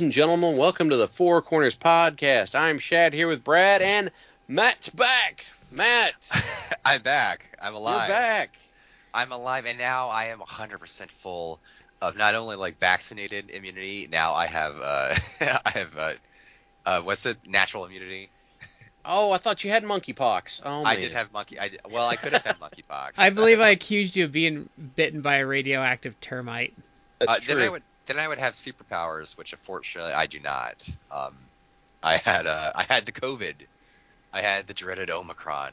Ladies and gentlemen, welcome to the Four Corners Podcast. I'm Shad here with Brad, and Matt's back. Matt, I'm back. I'm alive. you're back. I'm alive, and now I am 100% full of not only like vaccinated immunity. Now I have uh, I have uh, uh, what's it? Natural immunity. Oh, I thought you had monkeypox. Oh, I man. did have monkey. I did, well, I could have had monkeypox. I believe I accused you of being bitten by a radioactive termite. That's uh, true. then I would then I would have superpowers, which unfortunately I do not. Um, I had uh, I had the COVID. I had the dreaded Omicron.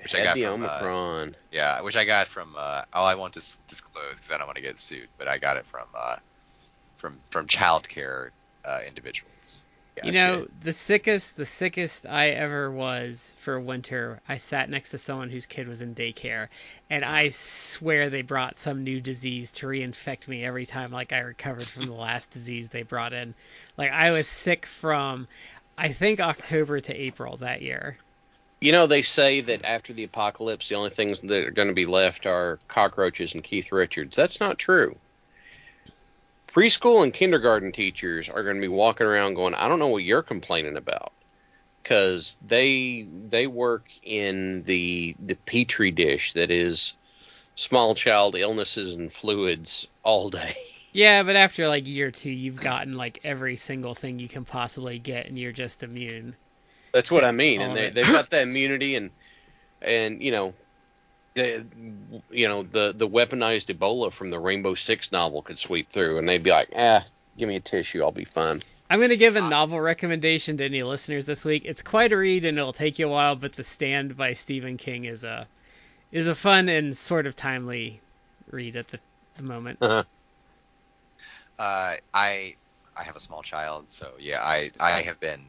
which I got the from, uh, Omicron. Yeah, which I got from. Uh, oh, I won't dis- disclose because I don't want to get sued. But I got it from uh, from from childcare uh, individuals. You know, the sickest, the sickest I ever was for winter, I sat next to someone whose kid was in daycare, and I mm. swear they brought some new disease to reinfect me every time, like I recovered from the last disease they brought in. Like I was sick from, I think October to April that year. You know, they say that after the apocalypse, the only things that are going to be left are cockroaches and Keith Richards. That's not true. Preschool and kindergarten teachers are going to be walking around going, I don't know what you're complaining about. Because they they work in the the petri dish that is small child illnesses and fluids all day. Yeah, but after like year two, you've gotten like every single thing you can possibly get, and you're just immune. That's what I mean, and they they've got the immunity and and you know, the you know the the weaponized Ebola from the Rainbow Six novel could sweep through, and they'd be like, ah, give me a tissue, I'll be fine. I'm going to give a novel recommendation to any listeners this week. It's quite a read and it'll take you a while, but The Stand by Stephen King is a is a fun and sort of timely read at the, the moment. Uh-huh. Uh, I I have a small child, so yeah, I I have been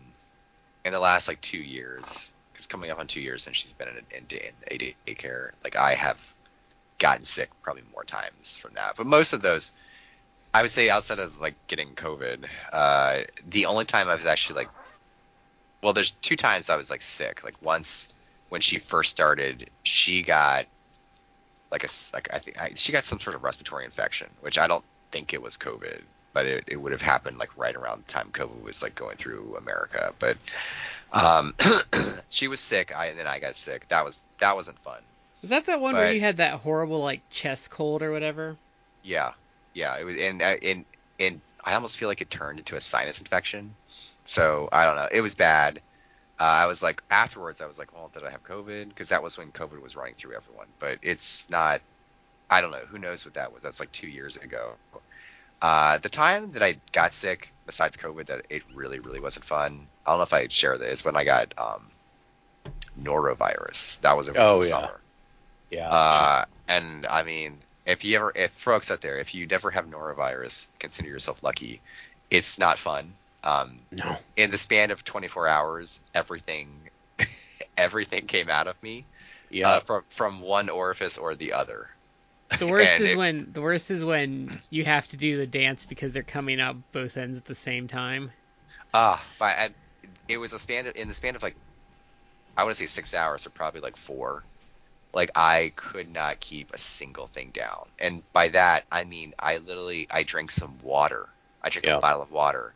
in the last like two years. It's coming up on two years since she's been in, in, in daycare. Like I have gotten sick probably more times from that, but most of those, I would say, outside of like getting COVID, uh, the only time I was actually like, well, there's two times I was like sick. Like once when she first started, she got like a like I think I, she got some sort of respiratory infection, which I don't think it was COVID, but it, it would have happened like right around the time COVID was like going through America. But um, she was sick, I and then I got sick. That was that wasn't fun. Was that that one where you had that horrible like chest cold or whatever? Yeah, yeah. It was and uh, and and I almost feel like it turned into a sinus infection. So I don't know. It was bad. Uh, I was like afterwards. I was like, well, did I have COVID? Because that was when COVID was running through everyone. But it's not. I don't know. Who knows what that was? That's like two years ago. Uh, the time that I got sick, besides COVID, that it really, really wasn't fun. I don't know if I share this when I got um, norovirus. That was over Oh, the yeah. summer. Yeah. Uh, and I mean, if you ever, if folks out there, if you never have norovirus, consider yourself lucky. It's not fun. Um, no. in the span of 24 hours, everything, everything came out of me Yeah. uh, from from one orifice or the other. The worst is it- when the worst is when you have to do the dance because they're coming out both ends at the same time. Ah, but I, it was a span of, in the span of like, I want to say six hours or probably like four. Like I could not keep a single thing down, and by that I mean I literally I drank some water. I drank Yeah. a bottle of water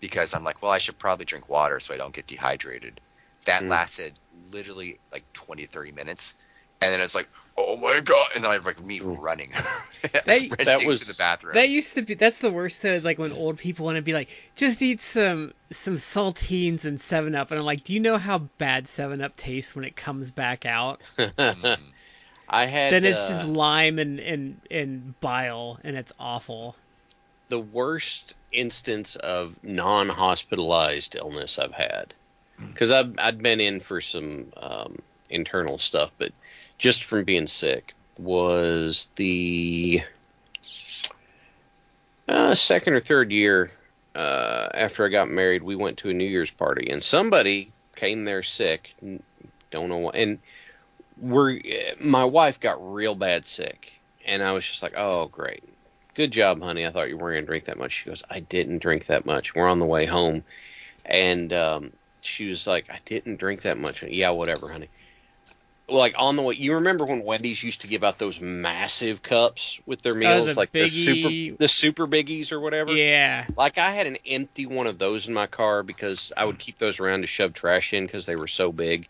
because I'm like, well, I should probably drink water so I don't get dehydrated. That Mm. lasted literally like 20, 30 minutes, and then it's like, oh my god, and then I have like me running, sprinting that was- to the bathroom. That used to be. That's the worst though. Is like when old people want to be like, just eat some some saltines and Seven Up, and I'm like, do you know how bad Seven Up tastes when it comes back out? Mhm. I had then it's uh, just lime and and and bile, and it's awful. the worst instance of non-hospitalized illness I've had. Because I've I'd been in for some um, internal stuff, but just from being sick was the uh, second or third year uh, after I got married. We went to a New Year's party, and somebody came there sick. Don't know what, and we're my wife got real bad sick, and I was just like, oh great, good job, honey. I thought you weren't gonna drink that much. She goes, I didn't drink that much. We're on the way home, and um, she was like, I didn't drink that much. Yeah, whatever, honey. Like on the way, you remember when Wendy's used to give out those massive cups with their oh, meals, Oh, the like the super, the super biggies or whatever. Yeah. Like I had an empty one of those in my car because I would keep those around to shove trash in because they were so big.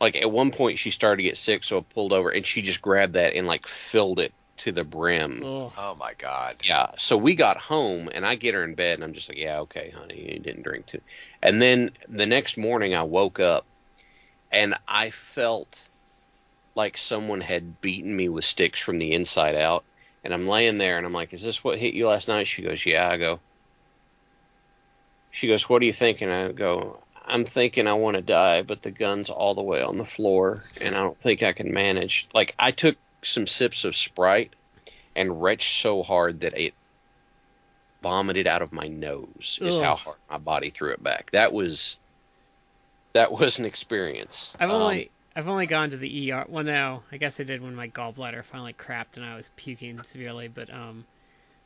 Like at one point she started to get sick, so I pulled over and she just grabbed that and like filled it to the brim. Ugh. oh my god. Yeah. So we got home and I get her in bed and I'm just like, yeah, okay, honey, you didn't drink too. And then the next morning I woke up and I felt like someone had beaten me with sticks from the inside out. And I'm laying there and I'm like, is this what hit you last night? She goes, yeah. I go, she goes, what are you thinking? I go, I'm thinking I want to die, but the gun's all the way on the floor and I don't think I can manage. Like I took some sips of Sprite and retched so hard that it vomited out of my nose is how hard my body threw it back. That was that was an experience. I've Um, only I've only gone to the ER. Well, no, I guess I did when my gallbladder finally crapped and I was puking severely. But um,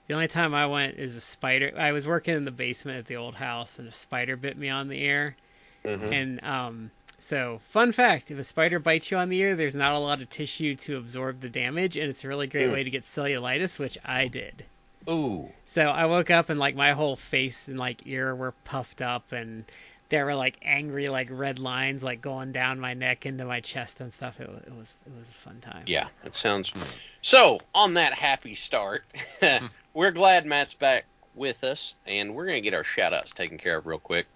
the only time I went is a spider. I was working in the basement at the old house and a spider bit me on the ear. mhm. And um, so fun fact: if a spider bites you on the ear, there's not a lot of tissue to absorb the damage, and it's a really great Hmm. way to get cellulitis, which I did. Ooh. So I woke up and like my whole face and like ear were puffed up and there were like angry like red lines like going down my neck into my chest and stuff. It, wa- it was it was a fun time. Yeah, it sounds. So, on that happy start, we're glad Matt's back with us, and we're going to get our shout outs taken care of real quick.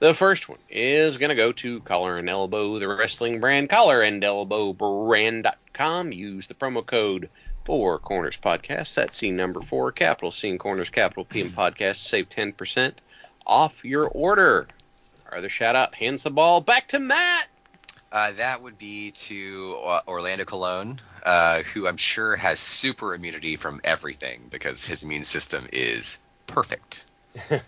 The first one is going to go to Collar and Elbow, the wrestling brand, Collar and Elbow brand.com. Use the promo code Four Corners Podcast. That's C number four, capital C in Corners, capital P in Podcast. Save 10% off your order. Our other shout out hands the ball back to Matt. Uh, that would be to uh, Orlando Cologne, uh, who I'm sure has super immunity from everything because his immune system is perfect.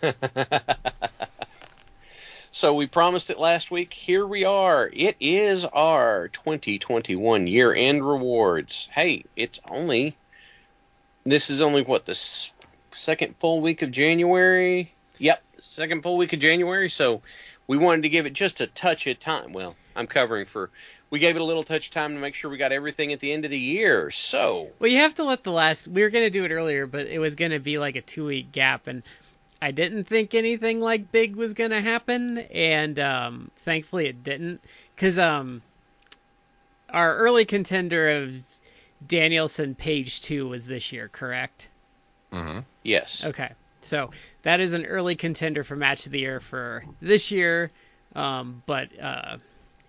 so we promised it last week. Here we are. It is our 2021 year end rewards. Hey, it's only this is only what the second full week of January. Yep, second full week of January. So we wanted to give it just a touch of time. Well, I'm covering for. We gave it a little touch of time to make sure we got everything at the end of the year. So Well, you have to let the last. We were gonna do it earlier, but it was gonna be like a two week gap, and I didn't think anything like big was gonna happen, and um, thankfully it didn't, because um, our early contender of Danielson Page two was this year, correct? Mm-hmm. yes, Okay, so that is an early contender for match of the year for this year. Um, but uh,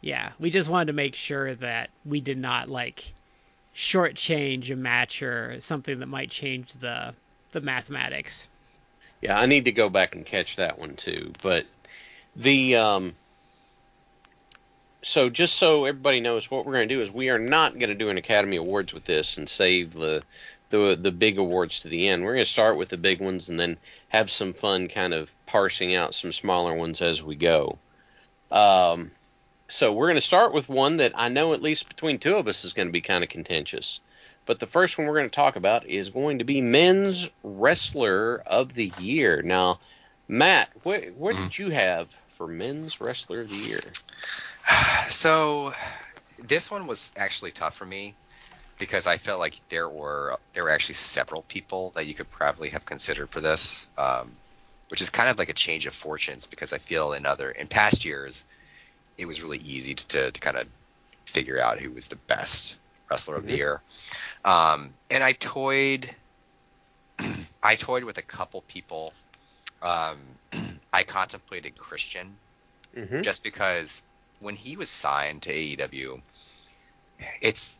yeah, we just wanted to make sure that we did not like shortchange a match or something that might change the the mathematics. Yeah, I need to go back and catch that one too. But the um so just so everybody knows what we're going to do is we are not going to do an Academy Awards with this and save the the the big awards to the end. We're going to start with the big ones and then have some fun kind of parsing out some smaller ones as we go. Um so we're going to start with one that I know at least between two of us is going to be kind of contentious. But the first one we're going to talk about is going to be Men's Wrestler of the Year. Now, Matt, what, what did you have for Men's Wrestler of the Year? So this one was actually tough for me because I felt like there were there were actually several people that you could probably have considered for this, um, which is kind of like a change of fortunes because I feel in other in past years it was really easy to, to kind of figure out who was the best wrestler of the year. Um, and I toyed, I toyed with a couple people. Um, I contemplated Christian hmm just because when he was signed to AEW, it's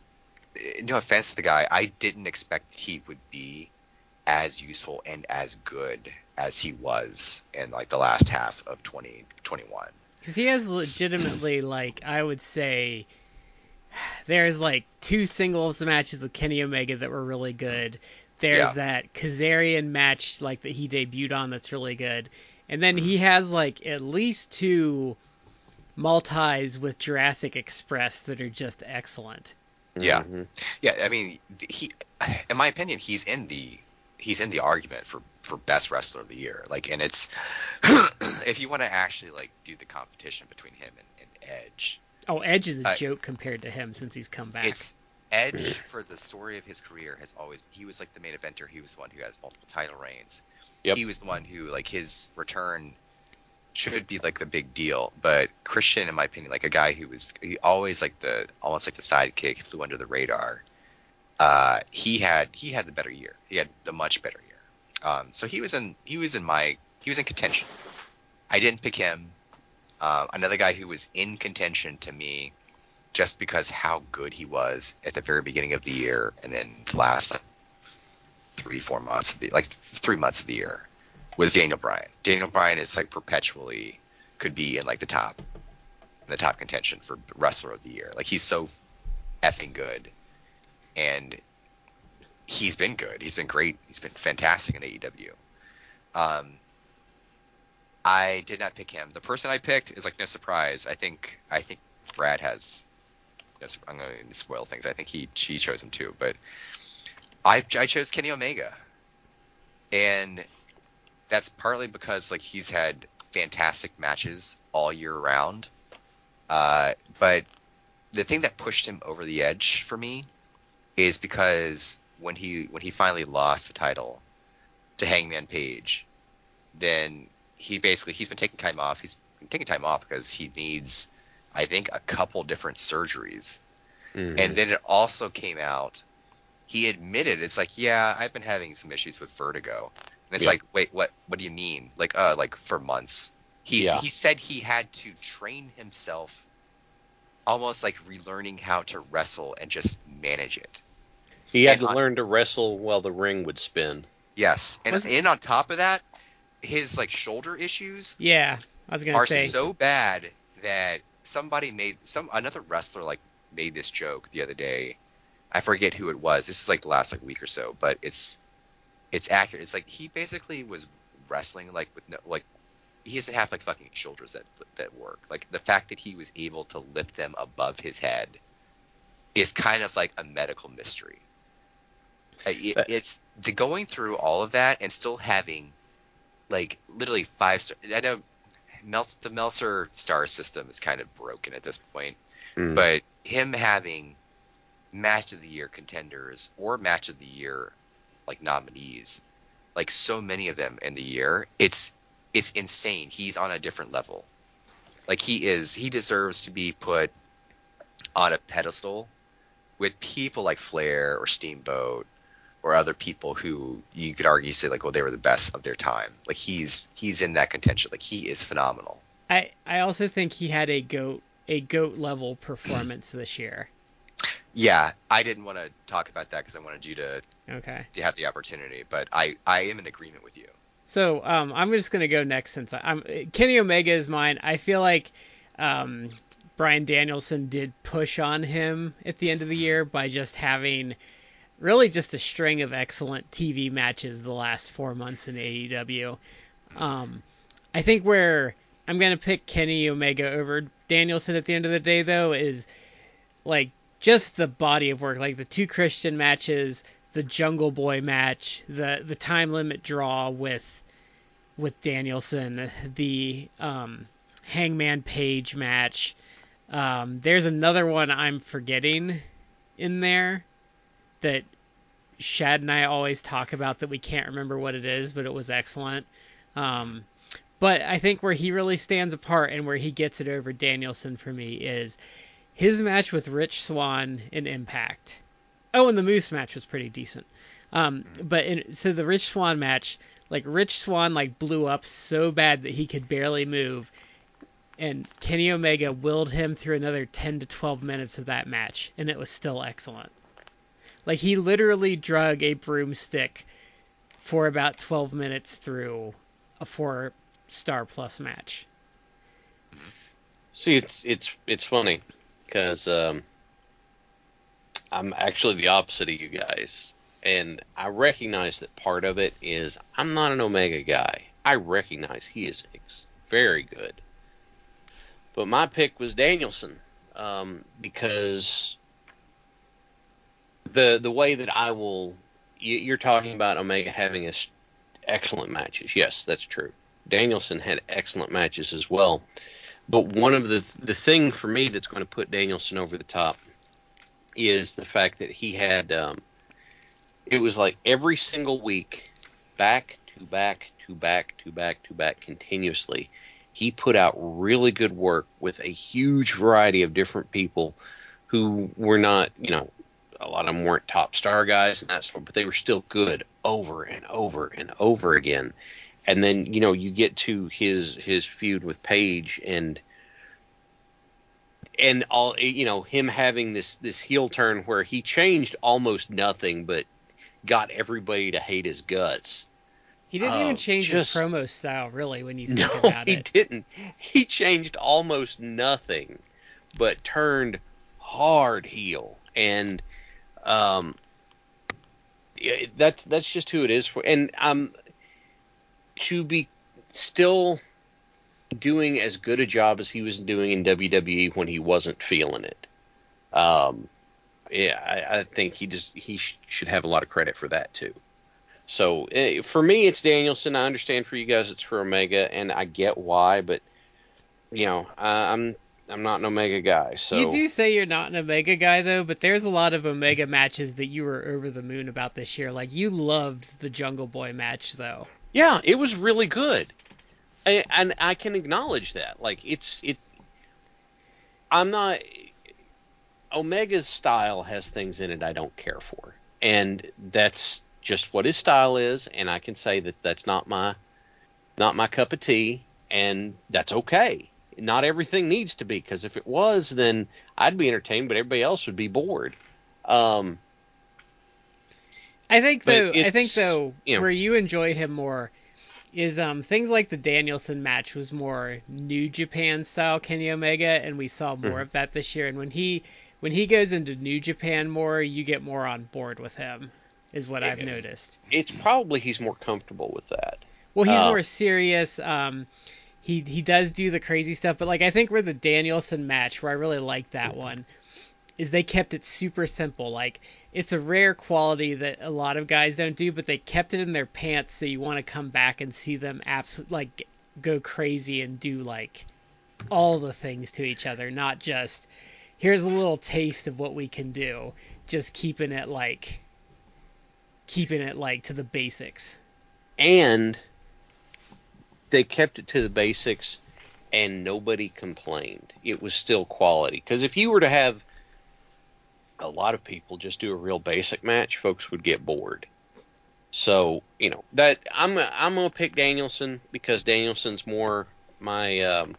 no offense to the guy, I didn't expect he would be as useful and as good as he was in like the last half of 2021. Because he has legitimately, like, I would say, there's like two singles matches with Kenny Omega that were really good. There's Yeah. that Kazarian match, like, that he debuted on that's really good. And then he mm-hmm. has, like, at least two multis with Jurassic Express that are just excellent. Yeah. Mhm. Yeah, I mean, he, in my opinion, he's in the he's in the argument for for best wrestler of the year. Like, and it's if you want to actually like do the competition between him and, and Edge, Oh, Edge is a Uh, joke compared to him since he's come back. it's Edge for the story of his career has always he was like the main eventer. He was the one who has multiple title reigns. Yep. He was the one who like his return should be like the big deal. But Christian, in my opinion, like a guy who was he always like the almost like the sidekick, flew under the radar. Uh, he had he had the better year. He had the much better year. Um, so he was in he was in my he was in contention. I didn't pick him. Uh, another guy who was in contention to me just because how good he was at the very beginning of the year and then the last like three four months of the like three months of the year was Daniel Bryan. Daniel Bryan is like perpetually could be in like the top in the top contention for wrestler of the year. Like he's so effing good and he's been good. He's been great. He's been fantastic in AEW. Um I did not pick him. The person I picked is like no surprise. I think I think Brad has. I'm going to spoil things. I think he she chose him too, but I I chose Kenny Omega, and that's partly because like he's had fantastic matches all year round. Uh, but the thing that pushed him over the edge for me is because when he when he finally lost the title to Hangman Page, then he basically he's been taking time off. He's been taking time off because he needs, I think, a couple different surgeries. Mhm. And then it also came out. He admitted it's like, yeah, I've been having some issues with vertigo. And it's Yeah. like, wait, what? What do you mean? Like, uh, like for months. He Yeah. he said he had to train himself, almost like relearning how to wrestle and just manage it. he had and to I- learn to wrestle while the ring would spin. Yes, and Was- and on top of that, his like shoulder issues yeah, I was gonna are say. so bad that somebody made some another wrestler like made this joke the other day. I forget who it was. This is like the last like week or so, but it's it's accurate. It's like he basically was wrestling like with no like he doesn't have like fucking shoulders that that work. Like the fact that he was able to lift them above his head is kind of like a medical mystery. It, But- it's the going through all of that and still having like literally five star. I know Mel- the Meltzer star system is kind of broken at this point, Mm. but him having match of the year contenders or match of the year like nominees, like so many of them in the year, it's it's insane. He's on a different level. Like he is, he deserves to be put on a pedestal with people like Flair or Steamboat or other people who you could argue say like, well, they were the best of their time. Like he's he's in that contention. Like he is phenomenal. I I also think he had a goat a goat level performance this year. Yeah, I didn't want to talk about that because I wanted you to, Okay. to have the opportunity, but I I am in agreement with you. So um, I'm just gonna go next since I'm Kenny Omega is mine. I feel like um, Bryan Danielson did push on him at the end of the year by just having really just a string of excellent TV matches the last four months in AEW. Um, I think where I'm gonna pick Kenny Omega over Danielson at the end of the day though is like just the body of work, like the two Christian matches, the Jungle Boy match, the the time limit draw with with Danielson, the um, Hangman Page match. Um, there's another one I'm forgetting in there that Shad and I always talk about that we can't remember what it is, but it was excellent. Um, but I think where he really stands apart and where he gets it over Danielson for me is his match with Rich Swann in Impact. Oh, and the Moose match was pretty decent. Um, but in, so the Rich Swann match, like Rich Swann like blew up so bad that he could barely move, and Kenny Omega willed him through another 10 to 12 minutes of that match, and it was still excellent. Like he literally drug a broomstick for about 12 minutes through a four star plus match. See, it's it's it's funny because um, I'm actually the opposite of you guys, and I recognize that part of it is I'm not an Omega guy. I recognize he is very good, but my pick was Danielson um, because the the way that I will you, you're talking about Omega having excellent matches. Yes, that's true. Danielson had excellent matches as well. But one of the the thing for me that's going to put Danielson over the top is the fact that he had um, it was like every single week, back to back to back to back to back continuously. He put out really good work with a huge variety of different people who were not, you know, a lot of them weren't top star guys and that sort, but they were still good over and over and over again. And then you know you get to his his feud with Page and and all you know him having this this heel turn where he changed almost nothing but got everybody to hate his guts. He didn't Oh, even change just- his promo style, really, when you think No, about he didn't. He changed almost nothing, but turned hard heel, and um, yeah, that's that's just who it is for. And um, to be still doing as good a job as he was doing in WWE when he wasn't feeling it. Um, yeah, I, I think he just he sh- should have a lot of credit for that too. So eh, for me, it's Danielson. I understand for you guys, it's for Omega, and I get why, but you know, I, I'm I'm not an Omega guy, so You do say you're not an Omega guy though, but there's a lot of Omega matches that you were over the moon about this year. Like you loved the Jungle Boy match though. Yeah, it was really good, I, and I can acknowledge that. Like it's it. I'm not. Omega's style has things in it I don't care for, and that's just what his style is. And I can say that that's not my not my cup of tea, and that's okay. Not everything needs to be, because if it was, then I'd be entertained, but everybody else would be bored. Um, I think though I think though you know. where you enjoy him more is um things like the Danielson match was more New Japan style Kenny Omega and we saw more Mhm. of that this year and when he when he goes into New Japan more you get more on board with him is what I've noticed. it's probably he's more comfortable with that. Well, he's Uh, more serious. Um, he he does do the crazy stuff, but like I think where the Danielson match, where I really like that one, is they kept it super simple. Like it's a rare quality that a lot of guys don't do, but they kept it in their pants, so you want to come back and see them absolutely like go crazy and do like all the things to each other, not just here's a little taste of what we can do, just keeping it like keeping it like to the basics. and they kept it to the basics and nobody complained it was still quality because if you were to have a lot of people just do a real basic match folks would get bored so you know that i'm i'm gonna pick danielson because danielson's more my um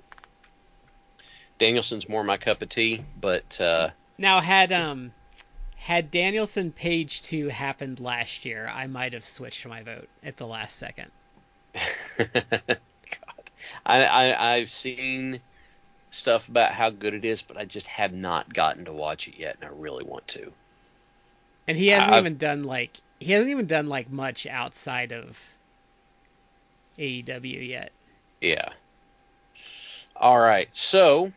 danielson's more my cup of tea but uh Now, had um had Danielson Page 2 happened last year, I might have switched my vote at the last second. God, I, I I've seen stuff about how good it is, but I just have not gotten to watch it yet, and I really want to. And he hasn't I've- even done like he hasn't even done like much outside of AEW yet. Yeah. All right, so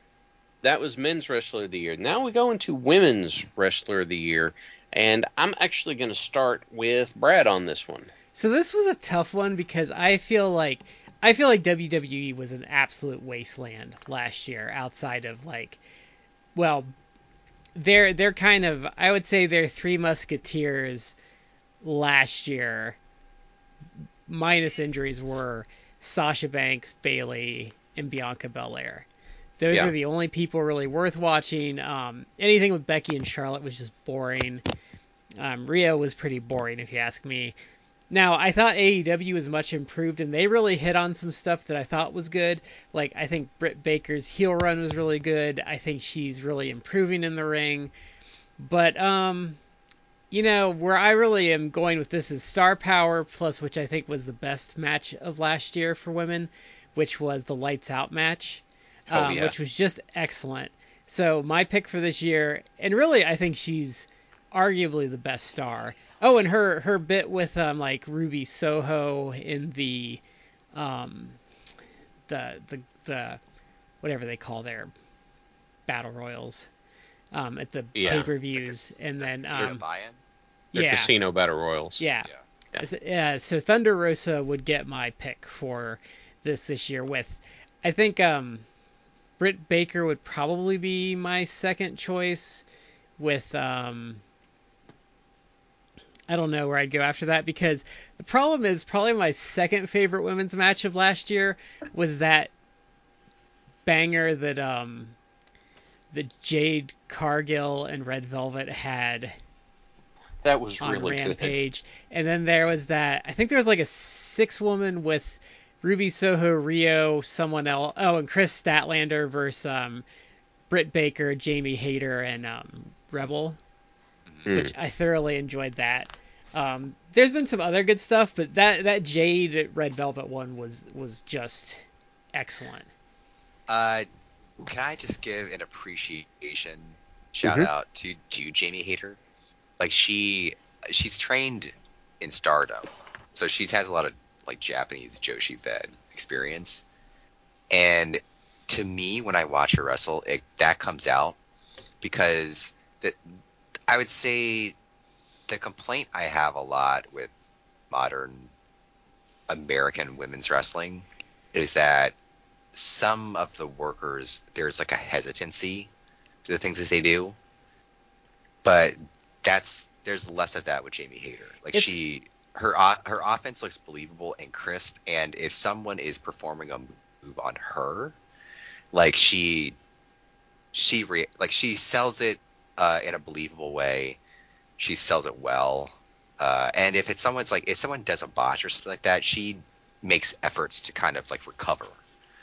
that was men's wrestler of the year. Now we go into women's wrestler of the year, and I'm actually going to start with Brad on this one. So this was a tough one because I feel like I feel like WWE was an absolute wasteland last year outside of like well they're they're kind of I would say they're three musketeers last year minus injuries were Sasha Banks, Bayley, and Bianca Belair. Those Yeah. are the only people really worth watching. Um, anything with Becky and Charlotte was just boring. Um, Rio was pretty boring, if you ask me. Now, I thought AEW was much improved, and they really hit on some stuff that I thought was good. Like, I think Britt Baker's heel run was really good. I think she's really improving in the ring. But, um, you know, where I really am going with this is Star Power plus, which I think was the best match of last year for women, which was the Lights Out match, Oh, um, yeah. which was just excellent. So my pick for this year, and really I think she's arguably the best star. Oh, and her her bit with um like Ruby Soho in the um the the the whatever they call their battle royals um at the Yeah. pay per views, and then Casino um buy-in? They're yeah casino battle royals. yeah Yeah. so, yeah, so Thunder Rosa would get my pick for this this year with I think um Britt Baker would probably be my second choice with um I don't know where I'd go after that because the problem is probably my second favorite women's match of last year was that banger that um that Jade Cargill and Red Velvet had That was on really good. Rampage. And then there was that I think there was like a six woman with Ruby Soho, Riho, someone else. Oh, and Kris Statlander versus um, Britt Baker, Jamie Hayter, and um, Rebel, Mm. which I thoroughly enjoyed that. Um, there's been some other good stuff, but that that Jade Red Velvet one was was just excellent. Uh, can I just give an appreciation shout Mhm. out to to Jamie Hayter? Like she she's trained in Stardom, so she has a lot of like Japanese Joshi fed experience. And to me, when I watch her wrestle, it, that comes out because that I would say the complaint I have a lot with modern American women's wrestling is that some of the workers there's like a hesitancy to the things that they do, but that's there's less of that with Jamie Hayter. Like It's- she her her offense looks believable and crisp, and if someone is performing a move on her, like she she re- like she sells it uh, in a believable way. She sells it well. Uh, and if it's someone's like if someone does a botch or something like that, she makes efforts to kind of like recover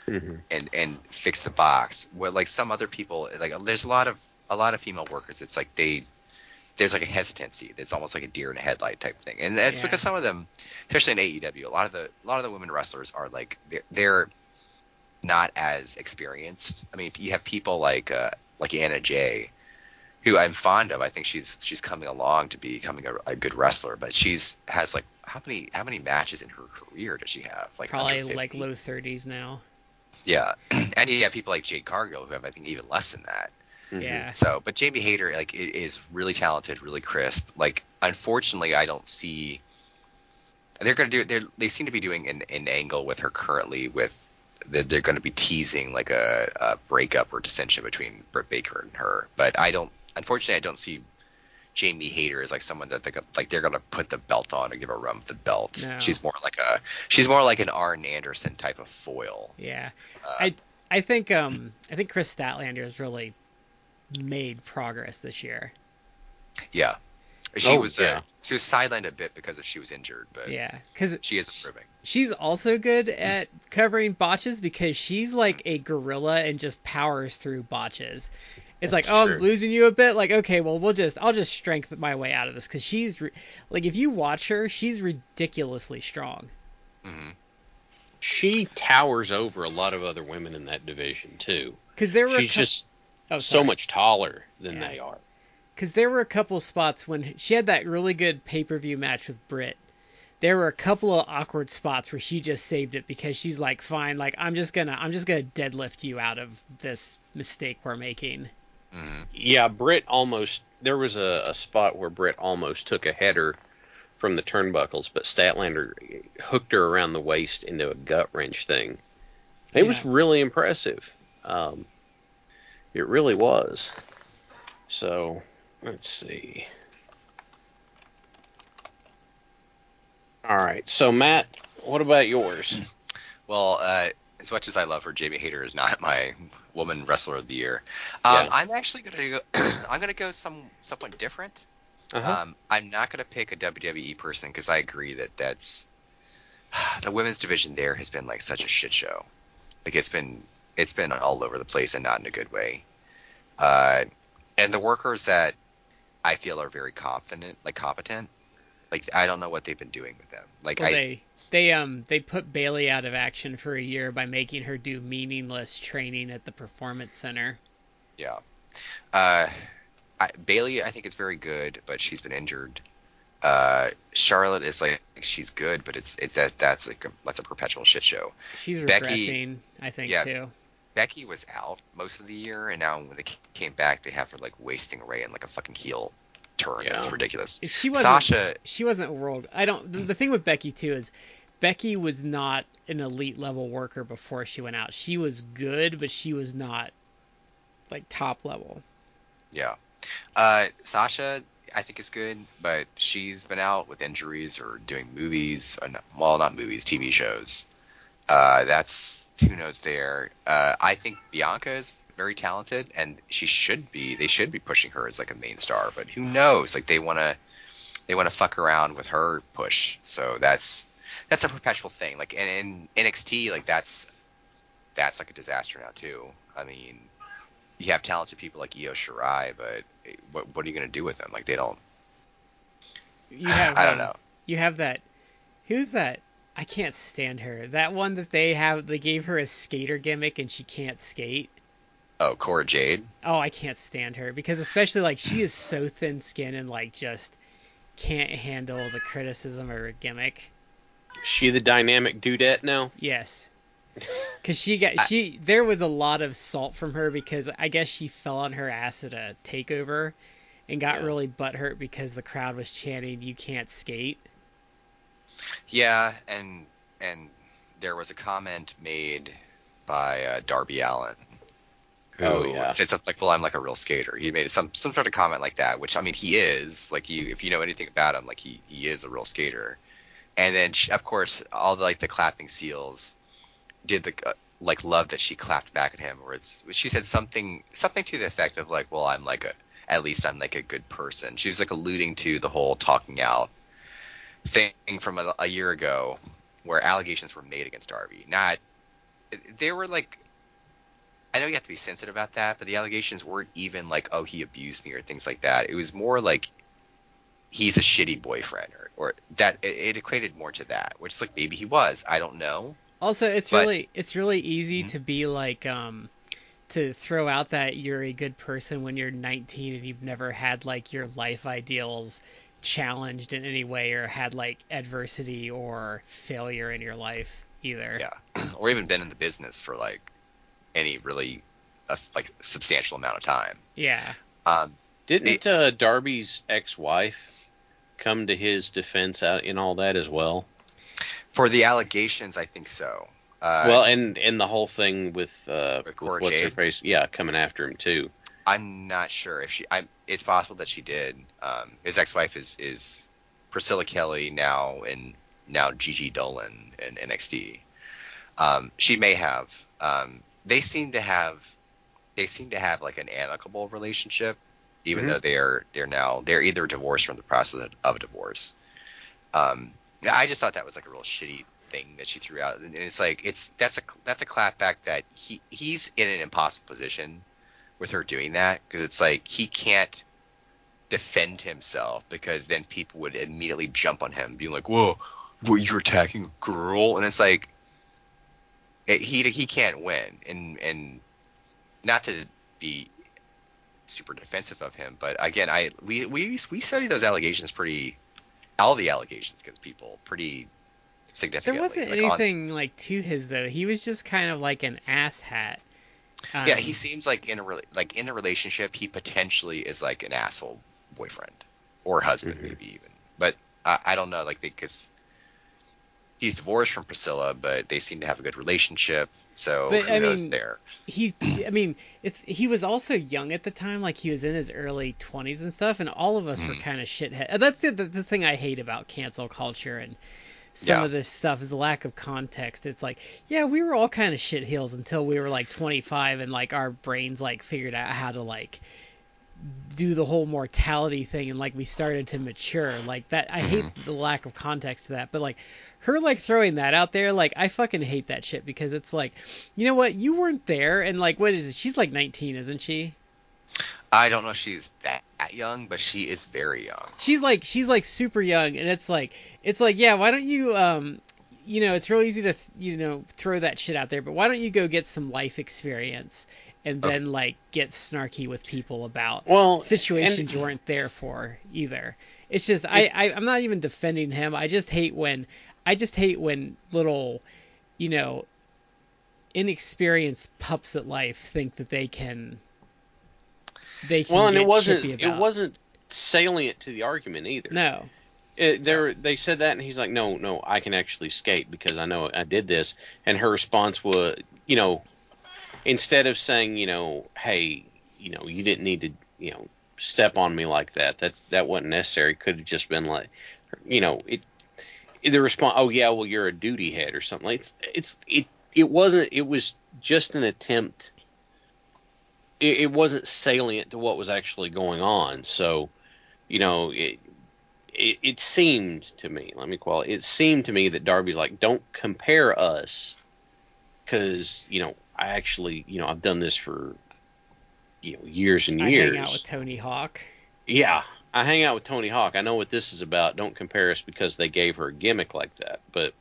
Mhm. and and fix the box. Where like some other people, like there's a lot of a lot of female workers. It's like they there's like a hesitancy. It's almost like a deer in a headlight type thing, and that's Yeah. because some of them, especially in AEW, a lot of the a lot of the women wrestlers are like they're, they're not as experienced. I mean, you have people like uh, like Anna Jay, who I'm fond of. I think she's she's coming along to becoming a, a good wrestler, but she's has like how many how many matches in her career does she have? Like Probably like low 30s now. Yeah, and you have people like Jade Cargill who have I think even less than that. Mhm. Yeah. So, but Jamie Hayter like is really talented, really crisp. Like, unfortunately, I don't see. They're gonna do. They they seem to be doing an, an angle with her currently with that they're going to be teasing like a, a breakup or dissension between Britt Baker and her. But I don't. Unfortunately, I don't see Jamie Hayter as like someone that they like they're going to put the belt on or give a run with the belt. No. She's more like a she's more like an Arn Anderson type of foil. Yeah. Uh, I I think um I think Kris Statlander has really made progress this year. yeah. She Oh, was yeah. uh, she was sidelined a bit because of she was injured, but Yeah, because she is improving. she's also good at covering botches because she's like a gorilla and just powers through botches. It's like, That's oh, true. I'm losing you a bit. Like, okay, well, we'll just, I'll just strengthen my way out of this because she's, re- like, if you watch her, she's ridiculously strong. hmm She towers over a lot of other women in that division too. Because there were, She's just oh, so much taller than Yeah. they are. Because there were a couple spots when she had that really good pay per view match with Britt. There were a couple of awkward spots where she just saved it because she's like, fine, like I'm just gonna, I'm just gonna deadlift you out of this mistake we're making. hmm Yeah, Britt almost. There was a, a spot where Britt almost took a header from the turnbuckles, but Statlander hooked her around the waist into a gut wrench thing. It was really impressive. Um, it really was. So let's see. All right, so Matt, what about yours? Well, uh, as much as I love her, Jamie Hayter is not my woman wrestler of the year. Um, Yeah. I'm actually gonna go. I'm gonna go some somewhat different. Uh-huh. Um, I'm not gonna pick a WWE person because I agree that that's the women's division there has been like such a shit show. Like it's been it's been all over the place and not in a good way. Uh, and the workers that I feel are very confident, like competent, like I don't know what they've been doing with them. Like Well, I they they um they put Bayley out of action for a year by making her do meaningless training at the performance center. Yeah. Uh, I, Bayley, I think is very good, but she's been injured. Uh, Charlotte is like she's good, but it's it's that that's like a, that's a perpetual shit show. She's Becky- regressing, I think yeah. too. Becky was out most of the year, and now when they came back, they have her like wasting away in like a fucking heel turn. That's ridiculous. She wasn't Sasha, she wasn't world. I don't. The, the thing with Becky too is Becky was not an elite level worker before she went out. She was good, but she was not like top level. yeah. Uh, Sasha, I think is good, but she's been out with injuries or doing movies. Or not, well, not movies, TV shows. Uh, that's who knows there. Uh, I think Bianca is very talented, and she should be. They should be pushing her as like a main star, but who knows? Like they want to, they want to fuck around with her push. So that's that's a perpetual thing. Like and in NXT, like that's that's like a disaster now too. I mean, you have talented people like Io Shirai, but what what are you gonna do with them? Like they don't. You have I don't um, know. You have that. Who's that? I can't stand her. That one that they have. They gave her a skater gimmick and she can't skate. Oh, Cora Jade. Oh, I can't stand her because especially like she is so thin skinned and like just can't handle the criticism of her gimmick. she the dynamic dudette now? Yes. Cause she got she there was a lot of salt from her because I guess she fell on her ass at a takeover and got Yeah. really butthurt because the crowd was chanting "You can't skate." Yeah, and and there was a comment made by uh, Darby Allin. Who Oh, yeah. said something like, "Well, I'm like a real skater." He made some some sort of comment like that, which I mean, he is. Like you, if you know anything about him, like he he is a real skater. And then, she, of course, all the like the clapping seals did the uh, like love that she clapped back at him, where it's she said something something to the effect of like, "Well, I'm like a at least I'm like a good person." She was like alluding to the whole talking out thing from a, a year ago, where allegations were made against Darby. Not they were like. I know you have to be sensitive about that, but the allegations weren't even like, "Oh, he abused me" or things like that. It was more like he's a shitty boyfriend, or, or that it, it equated more to that, which like maybe he was. I don't know. Also, it's But- really it's really easy Mhm. to be like um to throw out that you're a good person when you're 19 and you've never had like your life ideals challenged in any way or had like adversity or failure in your life either. Yeah, or even been in the business for like any really uh, like substantial amount of time. Yeah. Um, Didn't uh, Darby's ex-wife come to his defense out in all that as well? for the allegations, I think so. Uh, well, and and the whole thing with uh, With Cora what's her Jade? face? Yeah, coming after him too. I'm not sure if she. I. It's possible that she did. Um, his ex-wife is is Priscilla Kelly now and now Gigi Dolan in NXT. Um, she may have. Um, they seem to have. They seem to have like an amicable relationship, even Mhm. though they're they're now they're either divorced from the process of a divorce. Um, I just thought that was like a real shitty thing that she threw out, and it's like it's that's a that's a clapback that he he's in an impossible position with her doing that because it's like he can't defend himself because then people would immediately jump on him being like whoa what, you're attacking a girl and it's like it, he he can't win and and not to be super defensive of him but again i we we we study those allegations pretty all the allegations against people pretty significantly There wasn't like, on- anything like to his though. He was just kind of like an ass hat. Um, yeah he seems like in a rela- like in a relationship he potentially is like an asshole boyfriend or husband Mhm. maybe even but I, I don't know like because he's divorced from priscilla but they seem to have a good relationship so But, who I knows mean, there he i mean it's he was also young at the time like he was in his early 20s and stuff and all of us were Mhm. kind of shithead that's the, the, the thing i hate about cancel culture and some Yeah. of this stuff is the lack of context. It's like, yeah, we were all kind of shit heels until we were like 25 and like our brains like figured out how to like do the whole mortality thing and like we started to mature. Like that I hate mm-hmm. the lack of context to that, but like her like throwing that out there, like I fucking hate that shit because it's like, you know what, you weren't there and like what is it? She's like 19, isn't she? I don't know if she's that young, but she is very young. she's like she's like super young and it's like it's like yeah why don't you um you know it's real easy to you know throw that shit out there but why don't you go get some life experience and then like get snarky with people about Well, situations and- you weren't there for either. It's just I, I i'm not even defending him. I just hate when i just hate when little you know inexperienced pups at life think that they can they Well, and it wasn't it wasn't salient to the argument either. no It, they said that, and he's like, "No, no, I can actually skate because I know I did this." And her response was, you know, instead of saying, you know, "Hey, you know, you didn't need to, you know, step on me like that. That's that wasn't necessary." Could have just been like, you know, it. The response, "Oh yeah, well you're a duty head or something." It's it's it it wasn't. It was just an attempt. It, it wasn't salient to what was actually going on. So, you know, it, it, it seemed to me, let me qualify, it seemed to me that Darby's like, don't compare us because, you know, I actually, you know, I've done this for, you know, years and i years. hang out with tony hawk yeah, I hang out with Tony Hawk. I know what this is about. Don't compare us because they gave her a gimmick like that. But,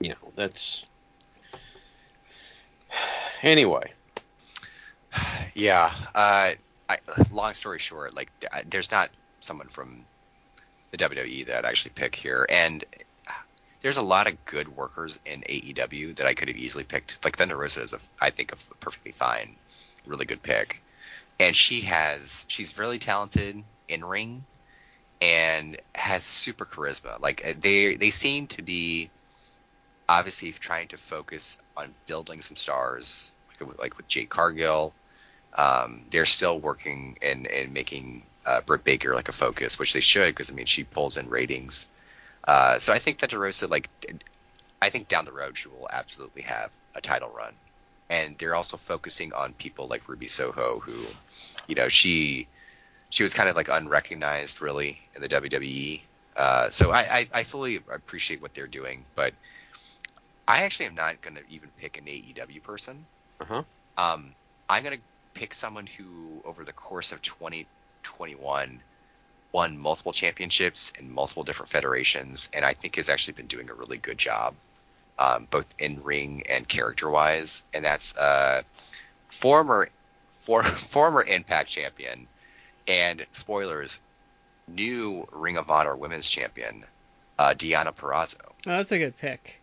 you know, that's. Anyway, Yeah. Uh, I, long story short, like there's not someone from the WWE that I'd actually pick here, and there's a lot of good workers in AEW that I could have easily picked. Like Thunder Rosa is, a, I think, a perfectly fine, really good pick, and she has she's really talented in ring, and has super charisma. Like uh, they they seem to be obviously trying to focus on building some stars, like like with Jade Cargill. Um, they're still working and, and making uh, Britt Baker like a focus, which they should because I mean she pulls in ratings. Uh, so I think that DeRosa like I think down the road she will absolutely have a title run, and they're also focusing on people like Ruby Soho, who you know she she was kind of like unrecognized really in the WWE. Uh, so I, I, I fully appreciate what they're doing, but I actually am not going to even pick an AEW person. uh huh. Um, I'm going to pick someone who, over the course of 2021, won multiple championships in multiple different federations, and I think has actually been doing a really good job, um, both in ring and character wise. And that's uh, former for, former Impact champion and spoilers, new Ring of Honor Women's Champion, uh, Deonna Purrazzo. oh, that's a good pick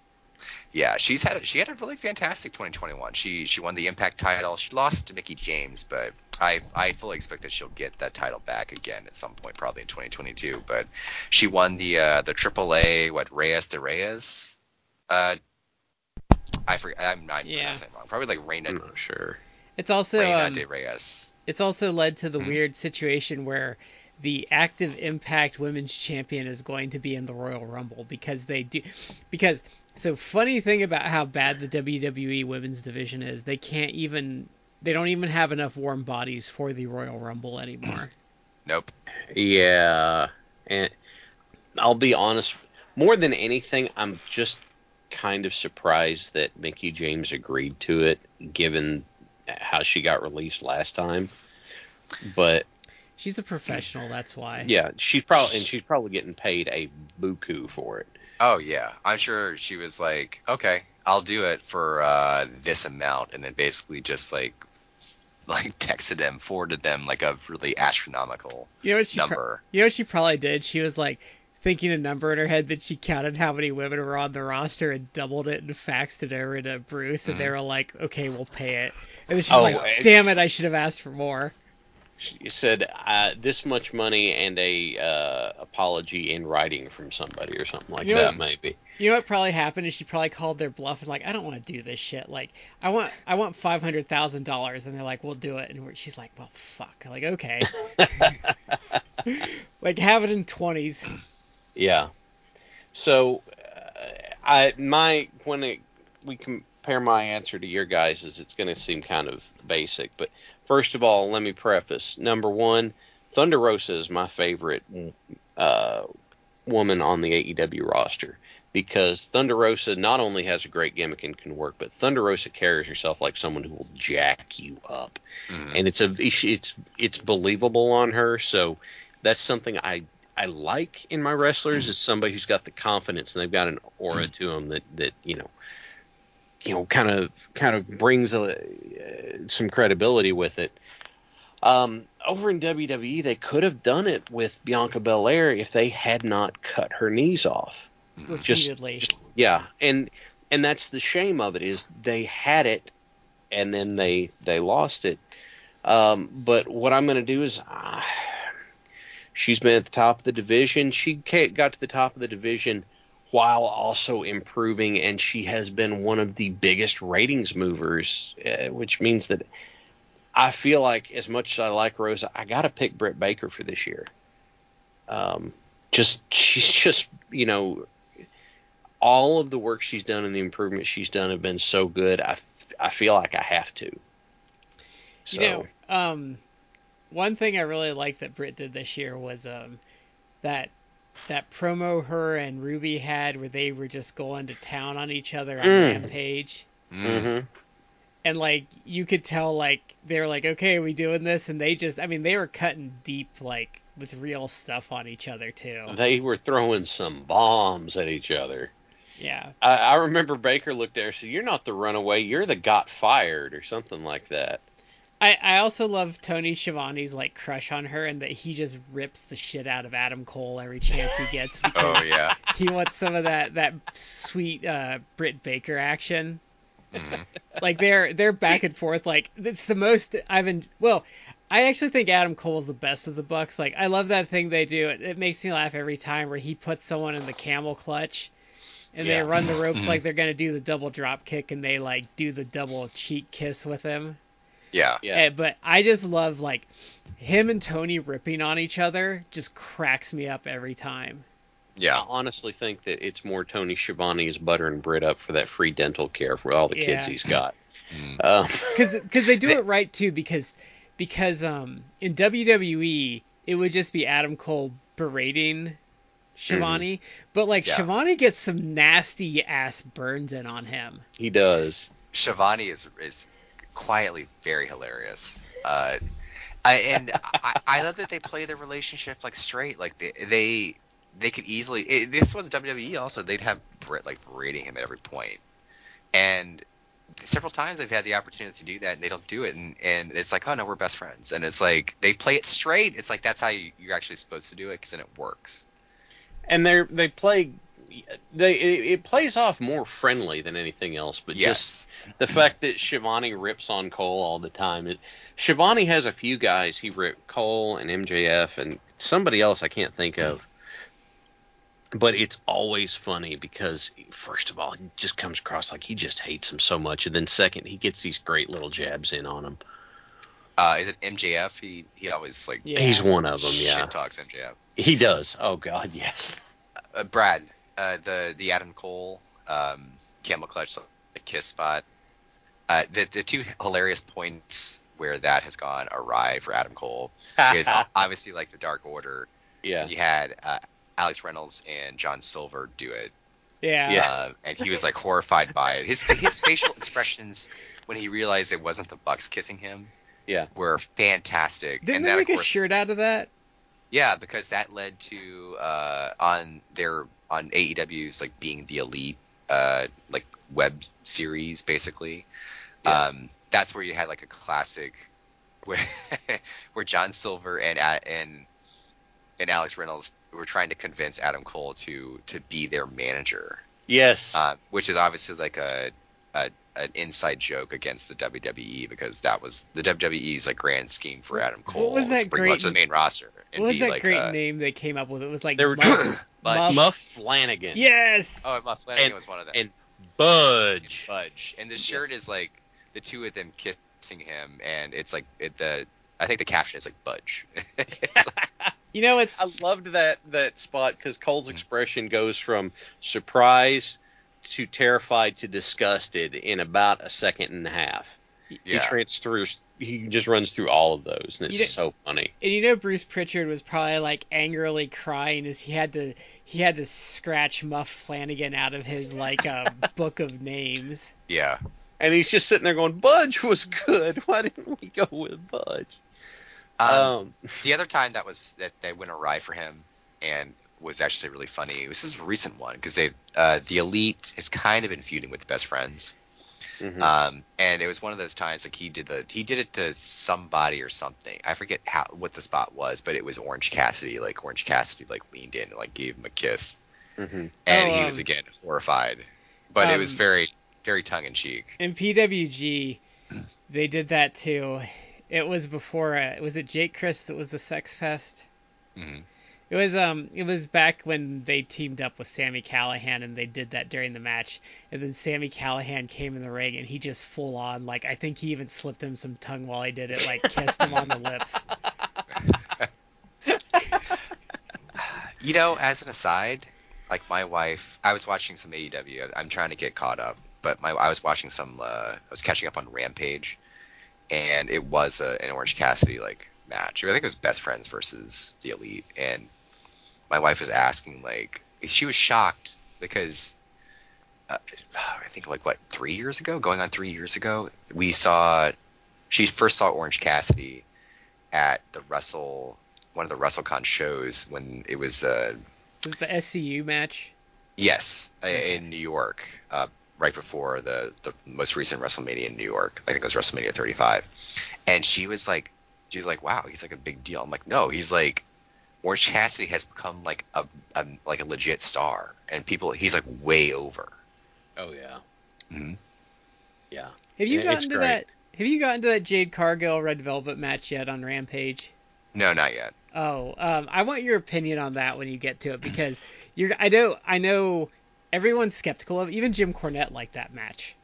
Yeah, she's had she had a really fantastic 2021. She she won the Impact title. She lost to Mickie James, but I I fully expect that she'll get that title back again at some point, probably in 2022. But she won the uh, the AAA what Reyes de Reyes. Uh, I forget. I'm not Yeah. pronouncing it wrong. Probably like Reina I'm not sure. it's also Reina um, de Reyes. it's also led to the Mhm. weird situation where the active impact women's champion is going to be in the royal rumble because they do because so funny thing about how bad the wwe women's division is they can't even they don't even have enough warm bodies for the royal rumble anymore Nope. Yeah, and I'll be honest. More than anything, I'm just kind of surprised that Mickie James agreed to it, given how she got released last time. But she's a professional that's why yeah, she's probably and she's probably getting paid a buku for it. Oh yeah, I'm sure she was like, okay, I'll do it for uh, this amount, and then basically just like like texted them, forwarded them like a really astronomical you know what she pro- number. you know what she probably did she was like thinking a number in her head that she counted how many women were on the roster and doubled it and faxed it over to Bruce and they were like, okay, we'll pay it. And then she's Oh, like, damn it, I should have asked for more. She said uh, this much money and a uh, apology in writing from somebody or something like You know that, what- maybe. You know what probably happened is she probably called their bluff and like, I don't want to do this shit. Like, I want I want five hundred thousand dollars, and they're like, we'll do it. And we're, she's like, well, fuck. Like, okay, like have it in twenties. Yeah. So I my when it, we compare my answer to your guys's, it's going to seem kind of basic. But first of all, let me preface: number one, Thunder Rosa is my favorite uh, woman on the AEW roster because Thunder Rosa not only has a great gimmick and can work, but Thunder Rosa carries herself like someone who will jack you up, Mhm. and it's a it's it's believable on her. So that's something I I like in my wrestlers is somebody who's got the confidence and they've got an aura to them that that you know you know kind of kind of brings a, uh, some credibility with it. Um, over in WWE, they could have done it with Bianca Belair if they had not cut her knees off. Mhm. Just- repeatedly. Yeah, and and that's the shame of it is they had it and then they they lost it. Um, but what I'm going to do is uh, she's been at the top of the division. She got to the top of the division while also improving, and she has been one of the biggest ratings movers, uh, which means that I feel like as much as I like Rosa, I got to pick Britt Baker for this year. Um, just she's just you know all of the work she's done and the improvements she's done have been so good. I, f- I feel like I have to. So You know, um, one thing I really liked that Britt did this year was um, that that promo her and Ruby had where they were just going to town on each other on Mm. Rampage. Mm. mhm. And like you could tell like they were like, Okay, are we doing this? And they just I mean, they were cutting deep like with real stuff on each other too. they were throwing some bombs at each other. Yeah. I, I remember Baker looked at her and said, "You're not the runaway. You're the got fired or something like that." I, I also love Tony Schiavone's like crush on her and that he just rips the shit out of Adam Cole every chance he gets because Oh yeah. he wants some of that that sweet uh Britt Baker action. Mhm. Like they're they're back and forth. Like it's the most I've en- well, I actually think Adam Cole's the best of the Bucks. Like I love that thing they do. It, it makes me laugh every time where he puts someone in the camel clutch. And Yeah. they run the ropes Mhm. like they're gonna do the double drop kick, and they like do the double cheek kiss with him. Yeah. Yeah. Eh, but I just love like him and Tony ripping on each other just cracks me up every time. I Yeah. honestly think that it's more Tony Schiavone is buttering Britt up for that free dental care for all the kids he's got. Mm. Um, Cuz cuz they do it right too because because um in WWE it would just be Adam Cole berating Schiavone, but like Yeah. Schiavone gets some nasty ass burns in on him. he does. Schiavone is is quietly very hilarious. Uh, I and I, I love that they play their relationship like straight. Like they they they could easily. It, this was WWE also. They'd have Britt like berating him at every point, and several times they've had the opportunity to do that and they don't do it and, and it's like oh no we're best friends and it's like they play it straight it's like that's how you, you're actually supposed to do it because then it works and they they play they it, it plays off more friendly than anything else but just the fact that Schiavone rips on Cole all the time. Is Schiavone has a few guys he ripped Cole and MJF and somebody else I can't think of. But it's always funny because first of all he just comes across like he just hates him so much and then second he gets these great little jabs in on him. Uh, is it MJF he he always like Yeah. he's one of them yeah. shit talks MJF he does. Oh god yes. Uh, Brad, uh, the the Adam Cole um, camel clutch the kiss spot, uh, the the two hilarious points where that has gone awry for Adam Cole is obviously like the Dark Order. yeah You had uh, Alex Reynolds and John Silver do it, Yeah. Yeah. uh, and he was like horrified by it. His his facial expressions when he realized it wasn't the Bucks kissing him yeah were fantastic. Didn't and they that, make of a shirt out of that? Yeah, because that led to uh, on their on AEW's like being the elite uh, like web series basically. Yeah. Um, that's where you had like a classic where where John Silver and and and Alex Reynolds were trying to convince Adam Cole to to be their manager, yes uh, which is obviously like a, a an inside joke against the WWE because that was the WWE's like grand scheme for Adam What Cole was that to bring great- to the main roster and What was be that like great uh, name they came up with? It was like They were Muff- But- Muff- Muff Flanagan Yes. Oh, Muff Flanagan And- was one of them. and Budge Budge. And the shirt is like the two of them kissing him, and it's like it, the I think the caption is like Budge. It's like- You know it's I loved that that spot because Cole's expression goes from surprise to terrified to disgusted in about a second and a half. He Yeah. trans through. He just runs through all of those, and it's You so funny. And you know Bruce Pritchard was probably like angrily crying as he had to he had to scratch Muff Flanagan out of his like uh, book of names. Yeah. And he's just sitting there going, "Budge was good. Why didn't we go with Budge?" Um, Um, the other time that was that they went awry for him and was actually really funny. This is a recent one because they uh, the elite has kind of been feuding with the best friends. mhm. Um, and it was one of those times like he did the he did it to somebody or something. I forget how what the spot was, but it was Orange Cassidy. Like Orange Cassidy like leaned in and like gave him a kiss, Mhm. and Oh, he um, was again horrified. But it was um, very very tongue in cheek. In PWG, they did that too. It was before uh, was it Jake Chris that was the Sex Fest? hmm It was um it was back when they teamed up with Sami Callihan and they did that during the match. And then Sami Callihan came in the ring and he just full on like I think he even slipped him some tongue while he did it, like kissed him on the lips. You know, as an aside, like my wife, I was watching some AEW. I'm trying to get caught up, but my I was watching some. Uh, I was catching up on Rampage, and it was a, an Orange Cassidy like match. I think it was Best Friends versus the Elite, and my wife was asking like she was shocked because uh, I think like what three years ago, going on three years ago, we saw she first saw Orange Cassidy at the Wrestle one of the WrestleCon shows when it was uh Was it the SCU match? yes in New York uh, right before the the most recent WrestleMania in New York I think it was WrestleMania 35 and she was like she was like wow he's like a big deal I'm like no he's like Orange Cassidy has become like a, a like a legit star and people he's like way over Oh yeah, Mhm. yeah. Have you Yeah, gotten it's to great. that have you gotten to that Jade Cargill Red Velvet match yet on Rampage? no not yet Oh, um, I want your opinion on that when you get to it because you're. I know. I know. Everyone's skeptical of. Even Jim Cornette liked that match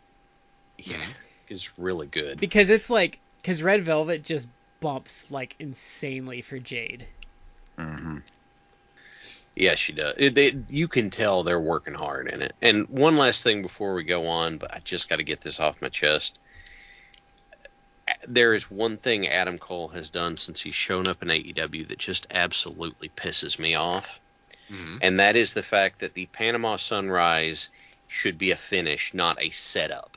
Yeah, it's really good. because it's like because Red Velvet just bumps like insanely for Jade. mm-hmm. Yeah, she does. It, they, you can tell they're working hard in it. And one last thing before we go on, but I just got to get this off my chest. There is one thing Adam Cole has done since he's shown up in AEW that just absolutely pisses me off, Mm-hmm. and that is the fact that the Panama Sunrise should be a finish, not a setup.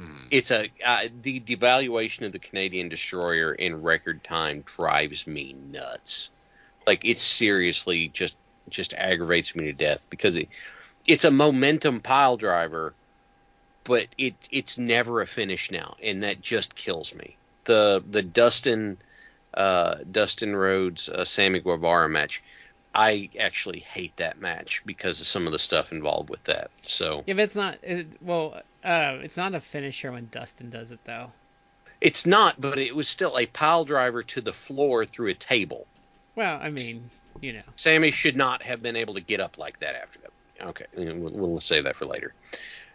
Mm-hmm. It's a uh, the devaluation of the Canadian Destroyer in record time drives me nuts. Like it seriously just just aggravates me to death because it it's a momentum pile driver, but it it's never a finish now, and that just kills me. The the Dustin uh, Dustin Rhodes uh, Sammy Guevara match. I actually hate that match because of some of the stuff involved with that. So If it's not, it, well, uh, it's not a finisher when Dustin does it though. It's not, but it was still a pile driver to the floor through a table. Well, I mean, you know. Sammy should not have been able to get up like that after that. Okay, we'll, we'll save that for later.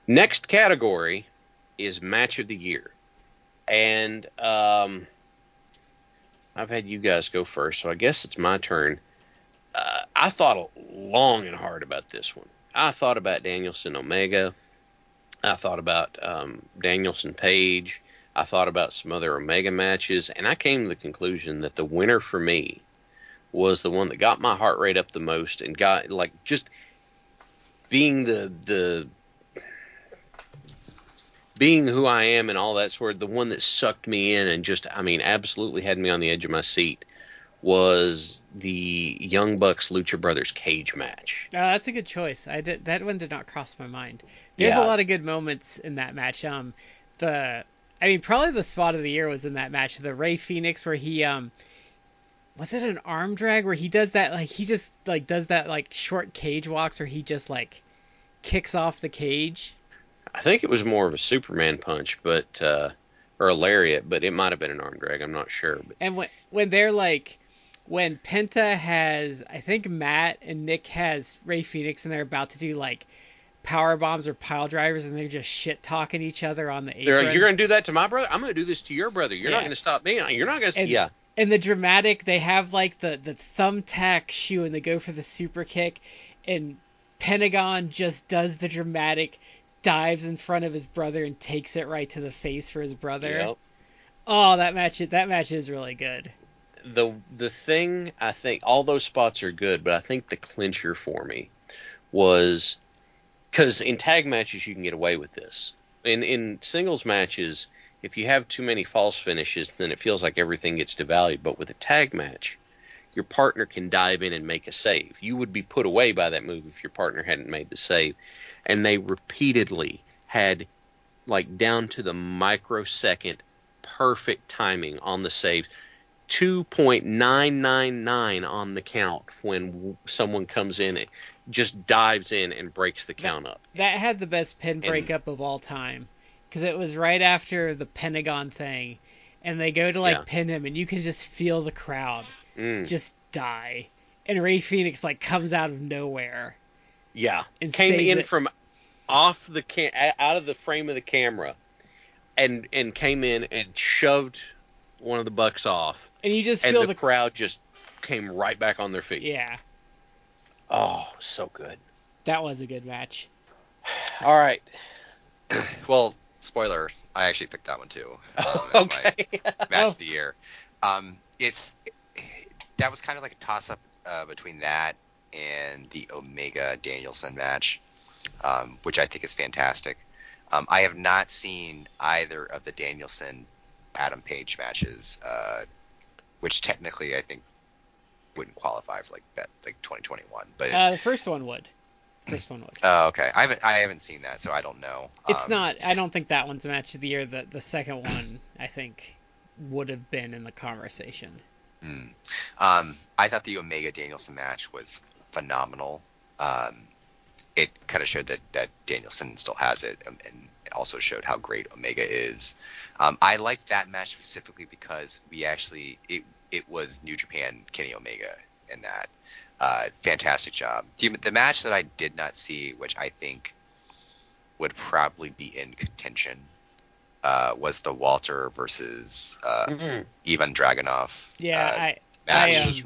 Next category is match of the year, and um, I've had you guys go first, so I guess it's my turn. I thought long and hard about this one. I thought about Danielson Omega. I thought about um, Danielson Page. I thought about some other Omega matches, and I came to the conclusion that the winner for me was the one that got my heart rate up the most and got like just being the the being who I am and all that sort of the one that sucked me in and just I mean absolutely had me on the edge of my seat was the Young Bucks Lucha Brothers cage match. Uh, that's a good choice. I did that one did not cross my mind. There's Yeah. a lot of good moments in that match. Um, the I mean probably the spot of the year was in that match. The Rey Fenix where he um was it an arm drag where he does that like he just like does that like short cage walks where he just like kicks off the cage. I think it was more of a Superman punch, but uh, or a lariat, but it might have been an arm drag. I'm not sure. But And when when they're like when Penta has I think Matt and Nick has Rey Fenix and they're about to do like power bombs or pile drivers and they're just shit talking each other on the apron. they're like, "You're gonna do that to my brother. I'm gonna do this to your brother. You're Yeah. not gonna stop me. You're not gonna." And- yeah, and the dramatic they have like the the thumbtack shoe and they go for the super kick and Pentagon just does the dramatic dives in front of his brother and takes it right to the face for his brother. Yep. Oh, that match that match is really good. The the thing I think all those spots are good, but I think the clincher for me was because in tag matches you can get away with this. In in singles matches, if you have too many false finishes, then it feels like everything gets devalued. But with a tag match, your partner can dive in and make a save. You would be put away by that move if your partner hadn't made the save. And they repeatedly had like down to the microsecond perfect timing on the save. 2.999 on the count when w- someone comes in and just dives in and breaks the count up. That had the best pin breakup of all time because it was right after the Pentagon thing, and they go to like Yeah. pin him, and you can just feel the crowd Mm, just die, and Rey Fenix like comes out of nowhere. yeah. and Came in it. from off the cam- out of the frame of the camera and and came in and shoved one of the bucks off And you just and feel the, the, crowd just came right back on their feet. yeah, Oh, so good. that was a good match. All right. Well, spoiler, I actually picked that one too. Um, as my okay. match of the year. Um, it's that was kind of like a toss up uh, between that and the Omega Danielson match, um, which I think is fantastic. Um, I have not seen either of the Danielson Adam Page matches, uh, which technically I think wouldn't qualify for like bet like 2021. But Uh, the first one would. First one would. oh, okay, I haven't I haven't seen that, so I don't know. It's Um, not. I don't think that one's a match of the year. The the second one, I think, would have been in the conversation. Mm. Um, I thought the Omega Danielson match was phenomenal. Um, it kind of showed that, that Danielson still has it, um, and it also showed how great Omega is. Um, I liked that match specifically because we actually it it was New Japan Kenny Omega in that. Uh, fantastic job. The, the match that I did not see, which I think would probably be in contention, uh, was the Walter versus uh, Mhm. Ivan Dragunov. Yeah, uh, I. match. I, um, was,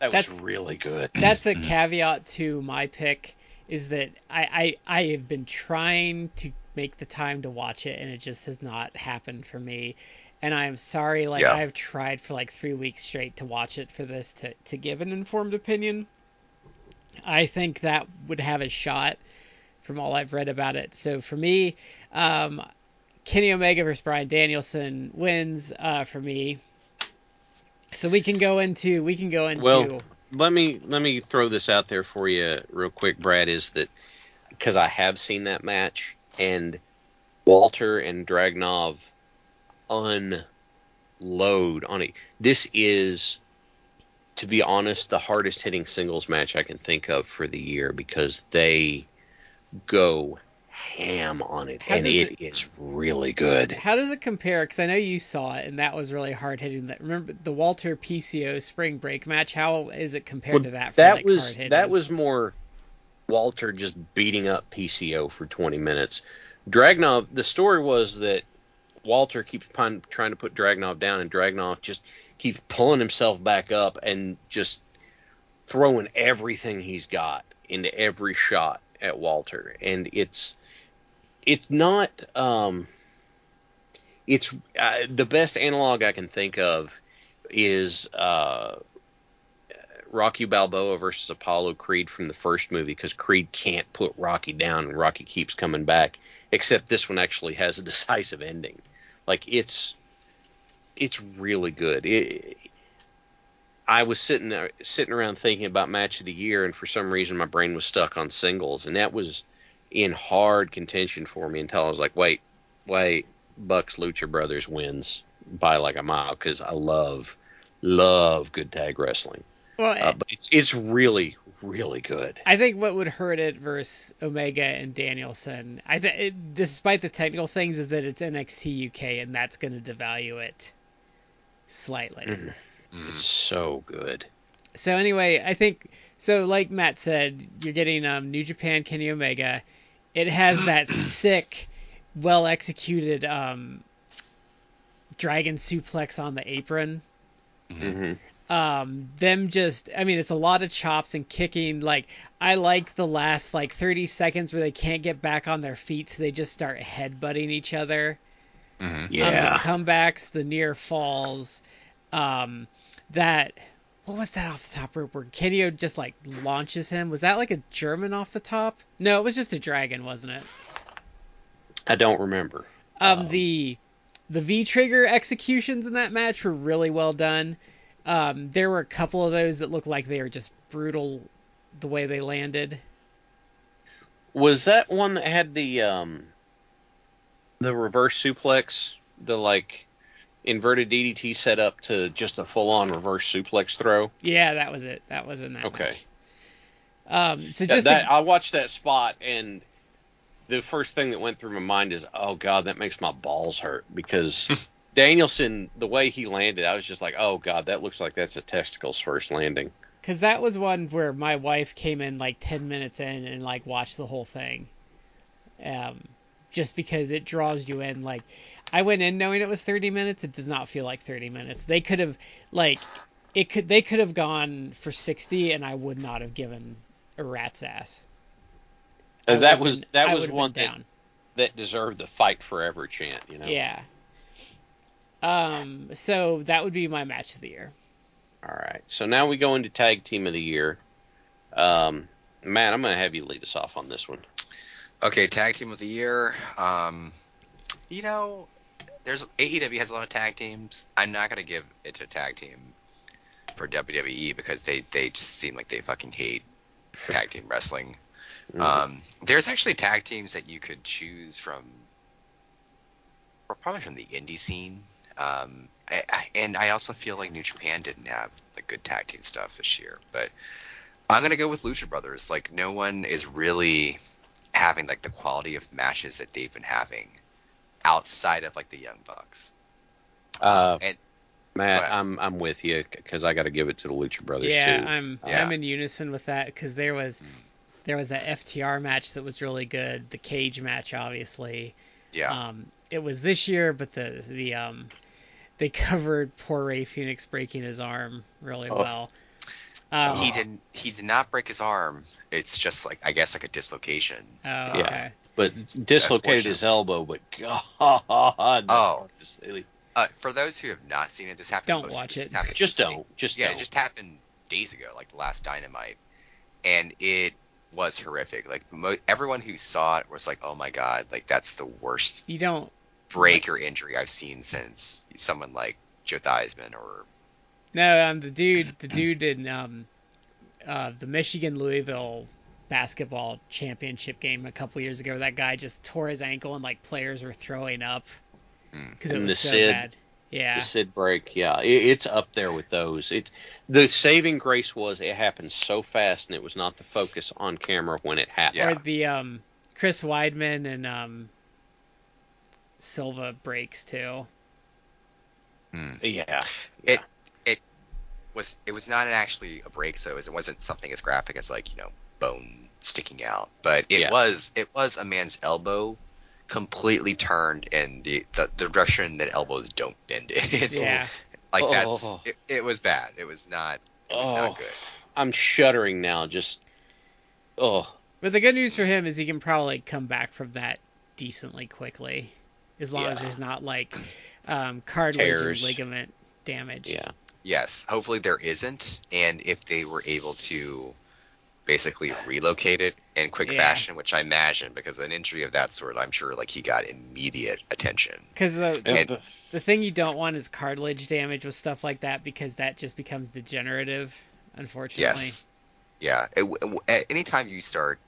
that was that's- really good. that's a caveat to my pick is that I, I I have been trying to make the time to watch it and it just has not happened for me. And I'm sorry, like Yeah. I've tried for like three weeks straight to watch it for this to, to give an informed opinion. I think that would have a shot from all I've read about it. So for me, um, Kenny Omega versus Bryan Danielson wins uh, for me. So we can go into we can go into Well, let me let me throw this out there for you real quick, Brad. Is that because I have seen that match and Walter and Dragunov unload on it. This is, to be honest, the hardest hitting singles match I can think of for the year because they go ham on it, How and does it is really good. How does it compare? Because I know you saw it, and that was really hard hitting. That remember the Walter PCO Spring Break match? How is it compared Well, to that? That like, was that was more Walter just beating up PCO for 20 minutes. Dragunov, the story was that Walter keeps trying to put Dragunov down, and Dragunov just keeps pulling himself back up and just throwing everything he's got into every shot at Walter, and it's it's not um it's uh, the best analog I can think of is uh Rocky Balboa versus Apollo Creed from the first movie because Creed can't put Rocky down and Rocky keeps coming back. Except this one actually has a decisive ending. Like it's it's really good. It, I was sitting sitting around thinking about match of the year, and for some reason my brain was stuck on singles, and that was in hard contention for me until I was like, wait, wait, Bucks Lucha Brothers wins by like a mile because I love love good tag wrestling. Well, Uh, but it's it's really really good. I think what would hurt it versus Omega and Danielson, I think, despite the technical things, is that it's NXT UK, and that's going to devalue it slightly. Mm, It's so good. So anyway, I think so. Like Matt said, you're getting um, New Japan Kenny Omega. It has that sick, well executed um, dragon suplex on the apron. hmm um them just i mean it's a lot of chops and kicking like i like the last like 30 seconds where they can't get back on their feet so they just start headbutting each other Mhm. um, Yeah. the comebacks the near falls um that what was that off the top rope where Kenio just like launches him was that like a german off the top no it was just a dragon wasn't it I don't remember. um, Um, the the V trigger executions in that match were really well done. Um, there were a couple of those that looked like they were just brutal the way they landed. Was that one that had the um the reverse suplex, the like inverted DDT set up to just a full on reverse suplex throw? Yeah, that was it. That was in that Okay. Um, so That, just that- to- I watched that spot and the first thing that went through my mind is, oh god, that makes my balls hurt because Danielson, the way he landed, I was just like, oh god, that looks like that's a testicles first landing. because that was one where my wife came in like 10 minutes in and like watched the whole thing um just because it draws you in like i went in knowing it was 30 minutes it does not feel like 30 minutes they could have like it could they could have gone for 60 and i would not have given a rat's ass Uh, that was been- that was one that, down. that deserved the fight forever chant, you know. yeah um so that would be my match of the year All right. So now we go into tag team of the year. Um, Matt, I'm gonna have you lead us off on this one. Okay, tag team of the year. Um, you know, there's AEW has a lot of tag teams. I'm not gonna give it to a tag team for WWE because they they just seem like they fucking hate tag team wrestling. Mhm. Um, there's actually tag teams that you could choose from, or probably from the indie scene. Um, I, I, and I also feel like New Japan didn't have like good tag team stuff this year, but I'm gonna go with Lucha Brothers. Like no one is really having like the quality of matches that they've been having outside of like the Young Bucks. Uh, And Matt. I'm I'm with you because I got to give it to the Lucha Brothers yeah too. i'm Yeah. i'm in unison with that because there was Mm. there was that ftr match that was really good the cage match obviously yeah, Um, it was this year, but the the um, they covered poor Rey Fenix breaking his arm really Oh. well. Um, he didn't he did not break his arm. It's just like I guess like a dislocation. Oh, Yeah. okay. but dislocated his elbow. But God, Oh. hard to. Uh, for those who have not seen it, this happened. Don't most- watch it. happened Just don't. Just yeah, don't. it just happened days ago, like the last Dynamite, and it was horrific. Like mo- everyone who saw it was like, "Oh my god, like that's the worst You don't. break or injury I've seen since someone like Joe Theismann or No, um, the dude, the dude in um, uh, the Michigan Louisville basketball championship game a couple years ago, that guy just tore his ankle and like players were throwing up Mm. because it was the so Sid- bad. Yeah. The Sid break, yeah, it, it's up there with those. It's the saving grace was it happened so fast and it was not the focus on camera when it happened. Yeah. Or the um, Chris Weidman and um, Silva breaks too. Yeah, It- was it was not actually a break, so it wasn't something as graphic as like you know bone sticking out, but it Yeah. was it was a man's elbow completely turned in the the, the direction that elbows don't bend in. Yeah. like that's Oh. it, it was bad. It was not it was Oh. not good. I'm shuddering now. Just oh, But the good news for him is he can probably come back from that decently quickly, as long as there's not like um, cartilage Tears. and ligament damage. yeah. Yes, hopefully there isn't, and if they were able to basically relocated in quick Yeah. fashion, which I imagine because an injury of that sort, I'm sure like he got immediate attention. Because the, the And the- the thing you don't want is cartilage damage with stuff like that because that just becomes degenerative, unfortunately. Yes. Yeah. It, it- anytime you start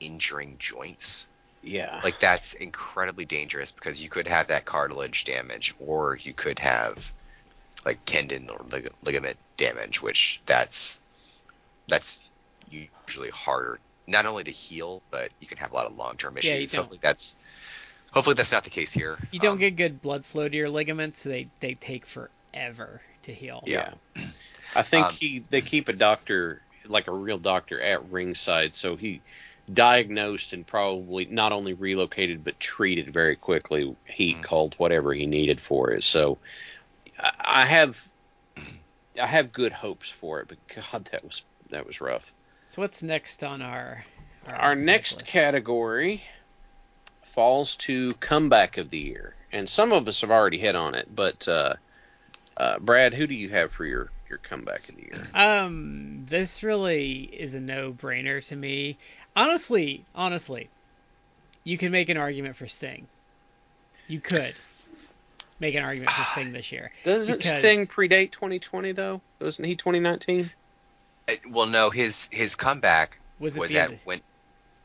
injuring joints, yeah. like that's incredibly dangerous because you could have that cartilage damage, or you could have like tendon or lig- ligament damage, which that's that's usually harder not only to heal, but you can have a lot of long-term issues. Yeah, you issues. don't- hopefully that's hopefully that's not the case here. You don't Um, get good blood flow to your ligaments, so they, they take forever to heal. Yeah. I think Um, he they keep a doctor like a real doctor at ringside, so he diagnosed and probably not only relocated but treated very quickly, heat, Mhm. cold, whatever he needed for it. So I I have I have good hopes for it, but God, that was that was rough. So what's next on our Our next list? category falls to comeback of the year, and some of us have already hit on it. But uh, uh, Brad, who do you have for your your comeback of the year? Um, this really is a no-brainer to me. Honestly, honestly, you can make an argument for Sting. You could make an argument for Sting this year. Doesn't Because- Sting predate 2020 though? Wasn't he 2019? Uh, Well, no, his his comeback Was was, that when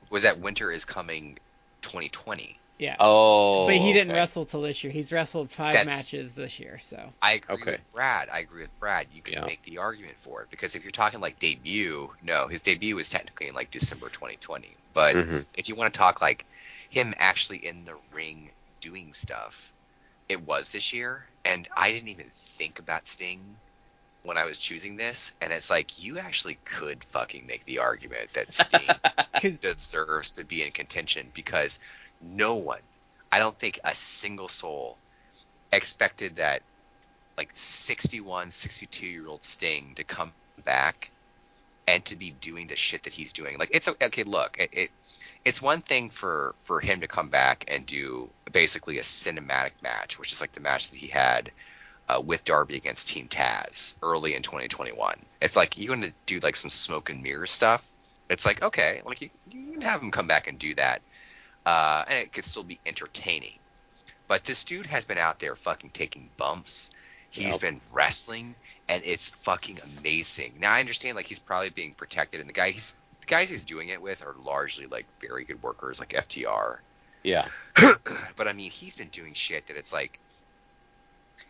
was that Winter is Coming 2020. Yeah. Oh, but he didn't okay. wrestle till this year. He's wrestled five That's- matches this year, so I agree Okay. with Brad. I agree with Brad. You can Yeah. make the argument for it because if you're talking like debut, no, his debut was technically in like December 2020. But Mhm. if you want to talk like him actually in the ring doing stuff, it was this year, and I didn't even think about Sting when I was choosing this, and it's like you actually could fucking make the argument that Sting deserves to be in contention because no one, I don't think a single soul expected that like 61, 62 year old Sting to come back and to be doing the shit that he's doing. Like it's okay. Look, it, it it's one thing for for him to come back and do basically a cinematic match, which is like the match that he had uh, with Darby against Team Taz early in 2021. If like you're gonna do like some smoke and mirror stuff, it's like okay, like you, you can have him come back and do that, uh, and it could still be entertaining. But this dude has been out there fucking taking bumps. He's Yep. been wrestling, and it's fucking amazing. Now I understand like he's probably being protected, and the guy he's the guys he's doing it with are largely like very good workers, like FTR. Yeah. but I mean, he's been doing shit that it's like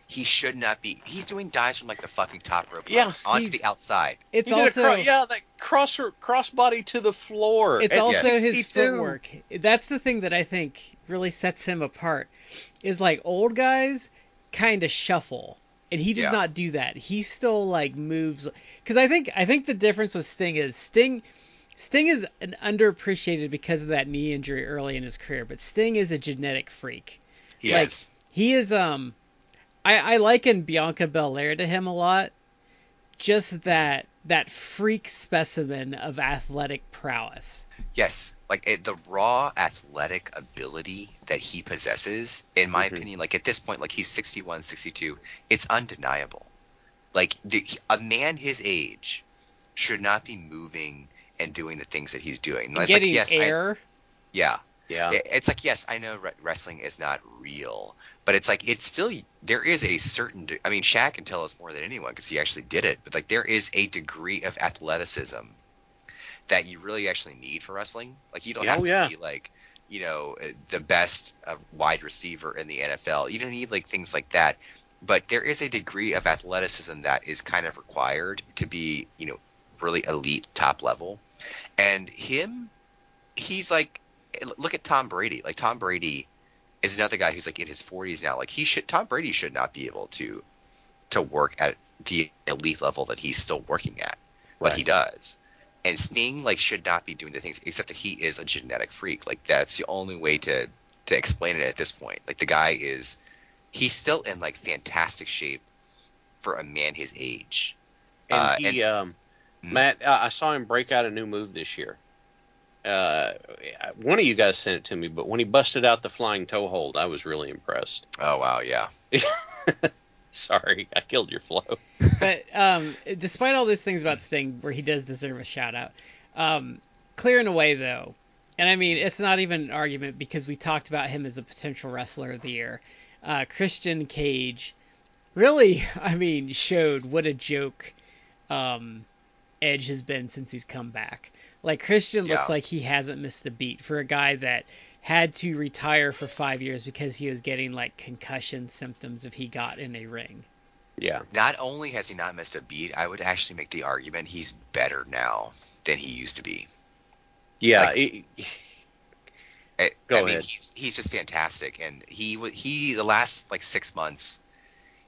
he should not be. He's doing dives from like the fucking top rope Yeah, onto he's- the outside. it's He also cro- yeah, that cross crossbody to the floor. it's at also his footwork. That's the thing that I think really sets him apart. Is like old guys kind of shuffle, and he does Yeah. not do that. He still like moves. Because I think I think the difference with Sting is Sting. Sting is an underappreciated because of that knee injury early in his career, but Sting is a genetic freak. Yes. He is um I, I liken Bianca Belair to him a lot. Just that that freak specimen of athletic prowess. Yes, like it, the raw athletic ability that he possesses, in my Mhm. opinion, like at this point, like he's 61, 62, it's undeniable. Like the, a man his age should not be moving and doing the things that he's doing. And Getting like, yes, I, air. yeah, Yeah. It's like yes, I know wrestling is not real, but it's like it's still there is a certain. De- I mean, Shaq can tell us more than anyone because he actually did it. But like there is a degree of athleticism that you really actually need for wrestling. Like you don't Yeah, have oh, to yeah. be like you know uh, the best uh, wide receiver in the NFL. You don't need like things like that. But there is a degree of athleticism that is kind of required to be you know really elite top level. And him, he's like look at Tom Brady. Like Tom Brady is another guy who's like in his 40s now. Like he should Tom Brady should not be able to to work at the elite level that he's still working at, but he does. And Sting like should not be doing the things except that he is a genetic freak. Like that's the only way to to explain it at this point. Like the guy is he's still in like fantastic shape for a man his age. and uh, he, um, Mm. Matt, I saw him break out a new move this year. Uh, one of you guys sent it to me, but when he busted out the flying toe hold, I was really impressed. Oh wow, yeah. Sorry, I killed your flow. but um, despite all these things about Sting, where he does deserve a shout out, um, clearing away though, and I mean it's not even an argument because we talked about him as a potential wrestler of the year. Uh, Christian Cage really, I mean, showed what a joke um, Edge has been since he's come back. Like Christian looks Yeah. like he hasn't missed a beat for a guy that had to retire for five years because he was getting like concussion symptoms if he got in a ring. Yeah, Not only has he not missed a beat, I would actually make the argument he's better now than he used to be. yeah. Like- it- I, Go I mean, he's he's just fantastic, and he wa- he the last like six months,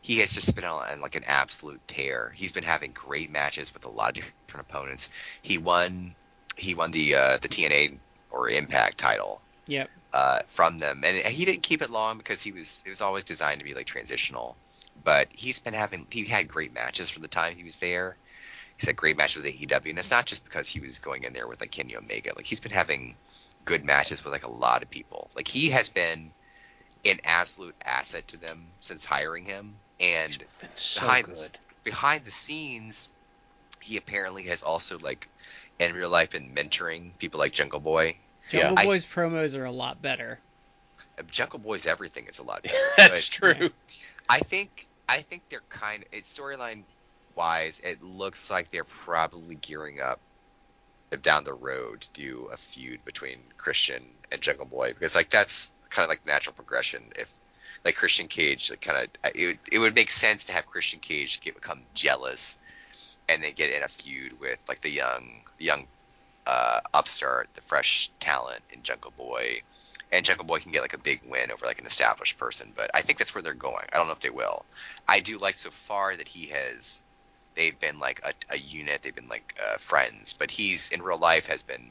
he has just been on, on like an absolute tear. He's been having great matches with a lot of different opponents. He won he won the uh, the TNA or Impact title Yep. uh, from them, and he didn't keep it long because he was it was always designed to be like transitional. but he's been having he had great matches for the time he was there. He's had great matches with AEW, and it's not just because he was going in there with like Kenny Omega. Like he's been having good matches with like a lot of people. Like he has been an absolute asset to them since hiring him. And so behind behind the scenes, he apparently has also like in real life and mentoring people like Jungle Boy. Jungle I- Boy's promos are a lot better. Jungle Boy's everything is a lot better. That's true. I think I think they're kind of it's storyline wise, it looks like they're probably gearing up down the road to do a feud between Christian and Jungle Boy because like that's kind of like natural progression if like Christian Cage like kind of it would, it would make sense to have Christian Cage get become jealous and then get in a feud with like the young the young uh, upstart the fresh talent in Jungle Boy. And Jungle Boy can get like a big win over like an established person but I think that's where they're going. I don't know if they will. I do like so far that he has they've been like a, a unit. They've been like uh, friends. But he's in real life has been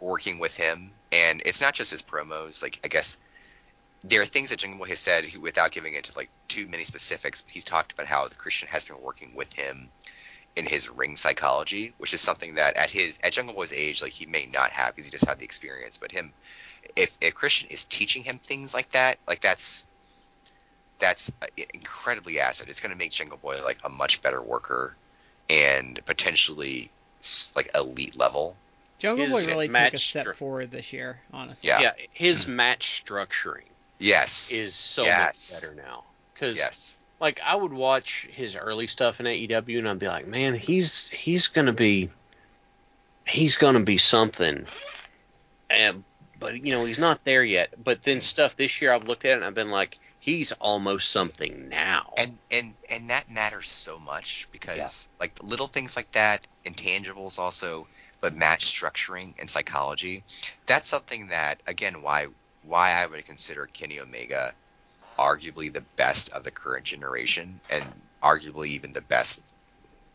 working with him. And it's not just his promos. Like i guess there are things that Jungle Boy has said without giving into like too many specifics but he's talked about how the christian has been working with him in his ring psychology which is something that at his at jungle boy's age like he may not have because he just had the experience but him if if christian is teaching him things like that like that's that's uh, incredibly acid. It's going to make Jungle Boy like a much better worker and potentially like elite level. Jungle His Boy really took a step stru- forward this year, honestly. Yeah. Yeah, his match structuring Yes. is so Yes. much better now. Because yes. Like I would watch his early stuff in AEW and I'd be like, man, he's he's gonna be he's gonna be something. And but you know he's not there yet. But then stuff this year I've looked at it and I've been like, he's almost something now. And and and that matters so much because like little things like that, intangibles also, but match structuring and psychology, that's something that again why why I would consider Kenny Omega arguably the best of the current generation and arguably even the best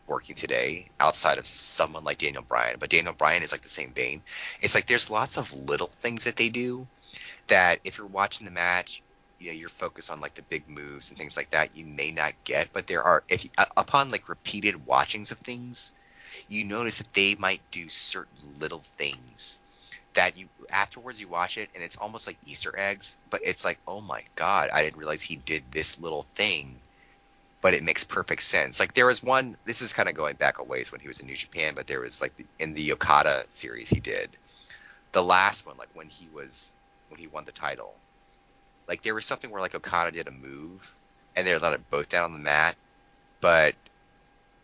working today outside of someone like Daniel Bryan. But Daniel Bryan is like the same vein. It's like there's lots of little things that they do that if you're watching the match, you know, you're focused on like the big moves and things like that, you may not get. But there are if uh, upon like repeated watchings of things, you notice that they might do certain little things that you afterwards you watch it and it's almost like Easter eggs, but it's like, oh my god, I didn't realize he did this little thing, but it makes perfect sense. Like there was one, this is kind of going back a ways when he was in New Japan, but there was like in the Okada series he did, the last one, like when he was when he won the title, like there was something where like Okada did a move and they let it both down on the mat, but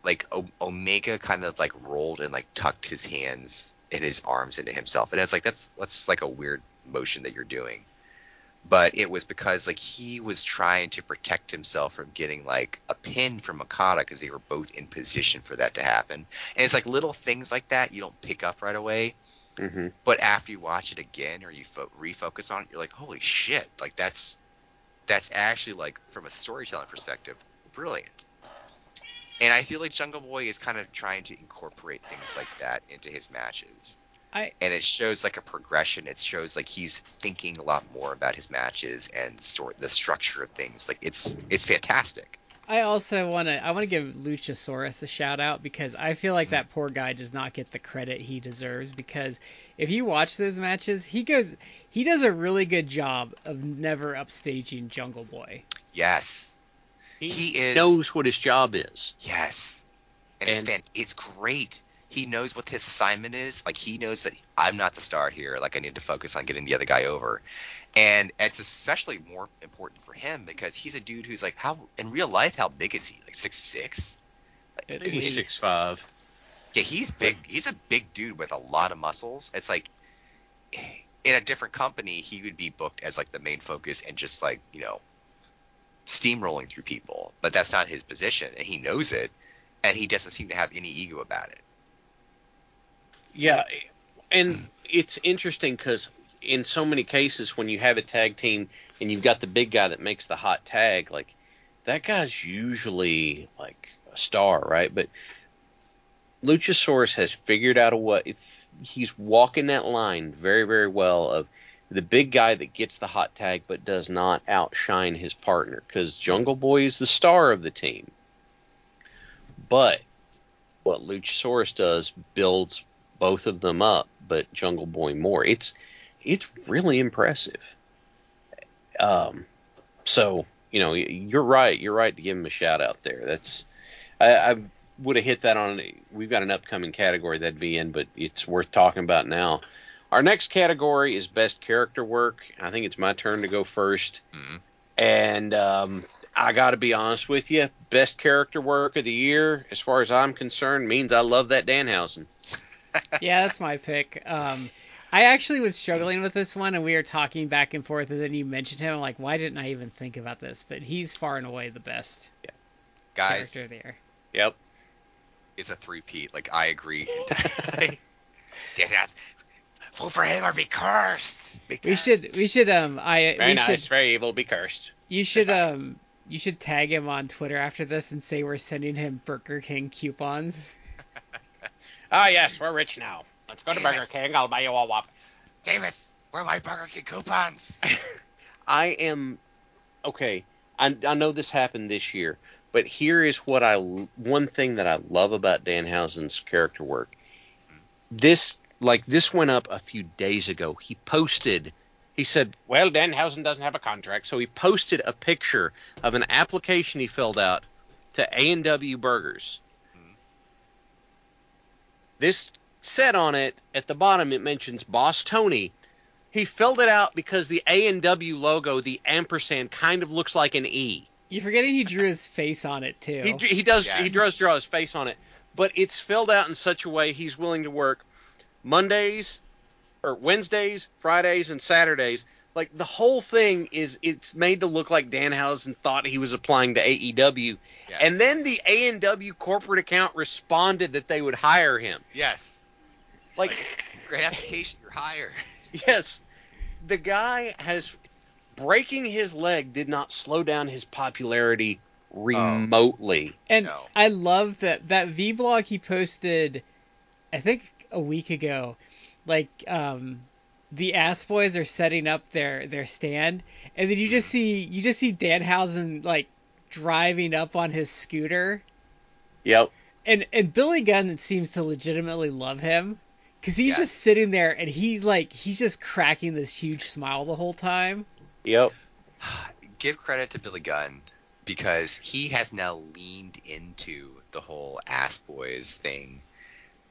like o- Omega kind of like rolled and like tucked his hands and his arms into himself, and it's like that's that's like a weird motion that you're doing. But it was because like he was trying to protect himself from getting like a pin from Okada because they were both in position for that to happen. And it's like little things like that you don't pick up right away, hmm but after you watch it again or you fo- refocus on it, you're like, holy shit! Like that's that's actually like from a storytelling perspective, brilliant. And I feel like Jungle Boy is kind of trying to incorporate things like that into his matches. I And it shows like a progression. It shows like he's thinking a lot more about his matches and story, the structure of things. Like it's it's fantastic. I also want to I want to give Luchasaurus a shout out because I feel like that poor guy does not get the credit he deserves because if you watch those matches, he goes he does a really good job of never upstaging Jungle Boy. Yes, He, He is- knows what his job is. yes, and, it's And- fan- it's great. He knows what his assignment is. Like he knows that I'm not the star here. Like I need to focus on getting the other guy over. And it's especially more important for him because he's a dude who's like, how in real life, how big is he? Like six six? At Maybe least. six five. Yeah, he's big. He's a big dude with a lot of muscles. It's like in a different company, he would be booked as like the main focus and just like you know steamrolling through people. But that's not his position, and he knows it, and he doesn't seem to have any ego about it. Yeah, and hmm. it's interesting because in so many cases when you have a tag team and you've got the big guy that makes the hot tag, like that guy's usually like a star, right? But Luchasaurus has figured out a way. If he's walking that line very, very well of the big guy that gets the hot tag but does not outshine his partner because Jungle Boy is the star of the team. But what Luchasaurus does builds both of them up, but Jungle Boy more. It's it's really impressive. Um, so you know you're right. You're right to give him a shout out there. That's I, I would have hit that on. We've got an upcoming category that'd be in, but it's worth talking about now. Our next category is best character work. I think it's my turn to go 1st Mhm. and um, I got to be honest with you. Best character work of the year, as far as I'm concerned, means I love that Danhausen. yeah, that's my pick. Um, I actually was struggling with this one, and we were talking back and forth, and then you mentioned him. I'm like, why didn't I even think about this? But he's far and away the best Yeah. Guys, character there. Yep. it's a three-peat. Like I agree. entirely. Yes, yes. Vote for him or be cursed. We should, we should, um, I, Very we nice, should, very evil, be cursed. you should, um, you should tag him on Twitter after this and say we're sending him Burger King coupons. Ah, yes, we're rich now. Let's go to Burger King. I'll buy you a Whopper. Davis, where are my Burger King coupons? I am okay. I, I know this happened this year, but here is what I one thing that I love about Danhausen's character work. This like this went up a few days ago. He posted. He said, "Well, Danhausen doesn't have a contract, so he posted a picture of an application he filled out to A and W Burgers." Hmm. This said on it at the bottom it mentions Boss Tony. He filled it out because the A and W logo, the ampersand, kind of looks like an E. You're forgetting he drew his face on it too. He he does he does draw his face on it, but it's filled out in such a way he's willing to work Mondays or Wednesdays, Fridays, and Saturdays. Like the whole thing is it's made to look like Danhausen thought he was applying to AEW, Yes. and then the A and W corporate account responded that they would hire him. yes, Like great application. You're hired. Yes, the guy has breaking his leg did not slow down his popularity remotely. And No. I love that that vlog he posted, I think a week ago. Like um, the Ass Boys are setting up their their stand, and then you just see you just see Danhausen like driving up on his scooter, Yep. and and Billy Gunn seems to legitimately love him. Cause he's Yes. just sitting there and he's like he's just cracking this huge smile the whole time. Yep. Give credit to Billy Gunn because he has now leaned into the whole ass boys thing,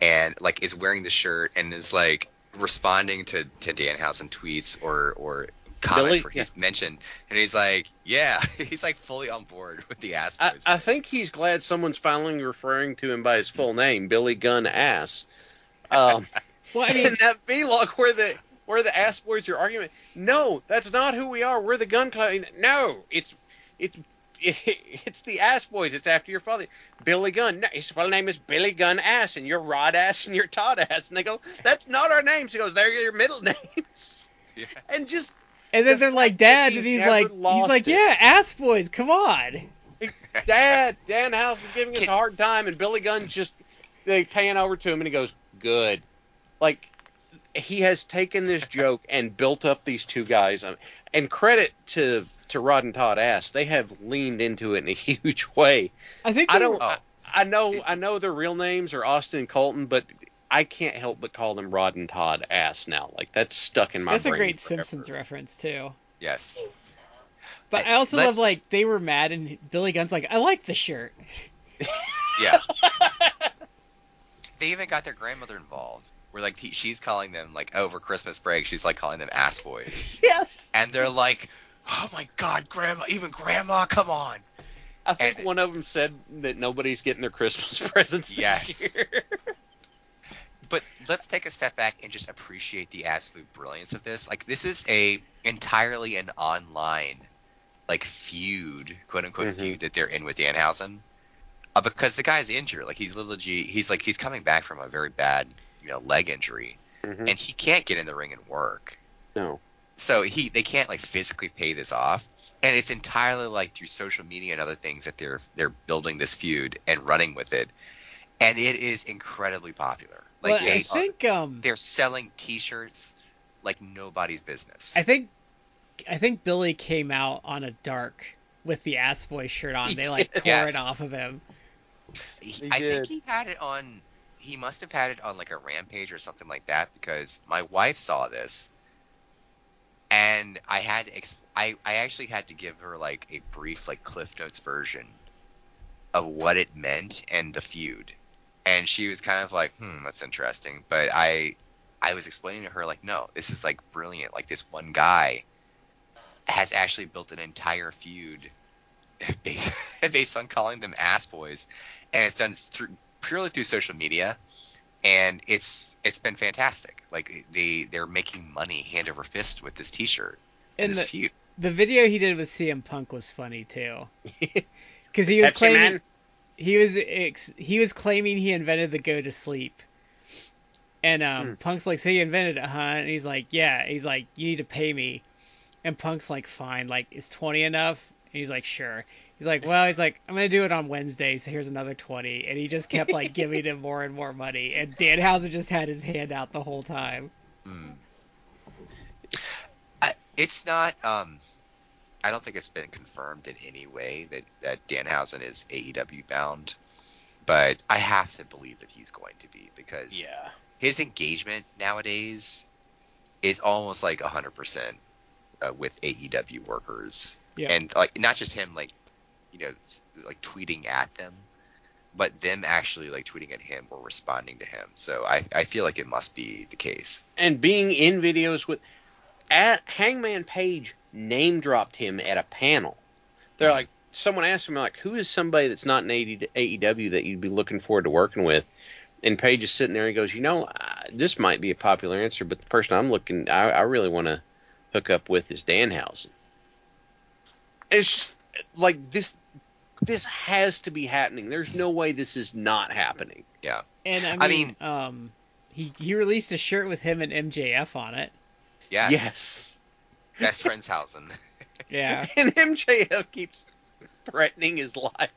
and like is wearing the shirt and is like responding to to Danhausen tweets or or comments Billy- where he's mentioned, and he's like, yeah, he's like fully on board with the ass I, boys. I think he's glad someone's finally referring to him by his full name, Billy Gunn Ass. Um, Well, I mean, in that vlog where the where the ass boys your argument, no, that's not who we are. We're the Gunn Club. No, it's it's it's the ass boys. It's after your father, Billy Gunn. No, his full name is Billy Gunn Ass, and you're Rod Ass and you're Todd Ass. And they go, that's not our names. He goes, they're your middle names. Yeah. And just and then the they're like Dad, he and he's like he's like it. yeah, Ass Boys, come on. Dad, Danhausen is giving us a hard time, and Billy Gunn's just they pan over to him, and he goes, "Good." Like he has taken this joke and built up these two guys, and credit to to Rod and Todd Ass, they have leaned into it in a huge way. I think I don't. were- I, I know. I know their real names are Austin and Colton, but I can't help but call them Rod and Todd Ass now. Like that's stuck in my That's a great forever. Simpsons reference too. yes. But Hey, I also let's- love like they were mad and Billy Gunn's like, I like the shirt. Yeah. they even got their grandmother involved. Where like he, she's calling them like over Christmas break, she's like calling them ass boys, Yes. and they're like, "Oh my God, grandma! Even grandma, come on!" I think And- one of them said that nobody's getting their Christmas presents this Yes. But let's take a step back and just appreciate the absolute brilliance of this. Like this is a entirely an online like feud, quote unquote Mhm. feud that they're in with Danhausen. Uh, because the guy's injured. Like he's little G he's like he's coming back from a very bad, you know, leg injury. Mhm. And he can't get in the ring and work. No. So he they can't like physically pay this off. And it's entirely like through social media and other things that they're they're building this feud and running with it. And it is incredibly popular. Like well, they I are- think um they're selling T-shirts like nobody's business. I think I think Billy came out on a dark with the ass boy shirt on. He They like did. tore Yes. it off of him. He- He I did. think he had it on. He must have had it on like a rampage or something like that because my wife saw this, and I had exp- I I actually had to give her like a brief like Cliff Notes version of what it meant and the feud, and she was kind of like, hmm, that's interesting. But I I was explaining to her like, no, this is like brilliant. Like this one guy has actually built an entire feud based, based on calling them ass boys, and it's done through purely through social media, and it's it's been fantastic. Like they they're making money hand over fist with this T-shirt and And this the, feud. the video he did with CM Punk was funny too. Because he was Pepsi claiming Man? he was ex- he was claiming he invented the go to sleep. And um, Hmm. Punk's like, so you invented it, huh? And he's like, yeah. He's like, you need to pay me. And Punk's like, fine. Like, is twenty enough? And he's like, sure. He's like, well, he's like, I'm gonna do it on Wednesday, so here's another twenty. And he just kept like giving him more and more money. And Danhausen just had his hand out the whole time. Mm. I, it's not. Um, I don't think it's been confirmed in any way that that Danhausen is AEW bound, but I have to believe that he's going to be because Yeah. his engagement nowadays is almost like 100% uh, with AEW workers. Yeah. And like not just him like you know like tweeting at them, but them actually like tweeting at him or responding to him. So I I feel like it must be the case. And being in videos with at Hangman Page name dropped him at a panel. They're like someone asked him like who is somebody that's not in AEW that you'd be looking forward to working with? And Page is sitting there and goes, you know, uh, this might be a popular answer, but the person I'm looking, I, I really want to hook up with is Danhausen. It's just like this. This has to be happening. There's no way this is not happening. Yeah. And I mean, I mean- um, he he released a shirt with him and MJF on it. Yes. Yes. Best friends housing. Yeah. And MJF keeps threatening his life.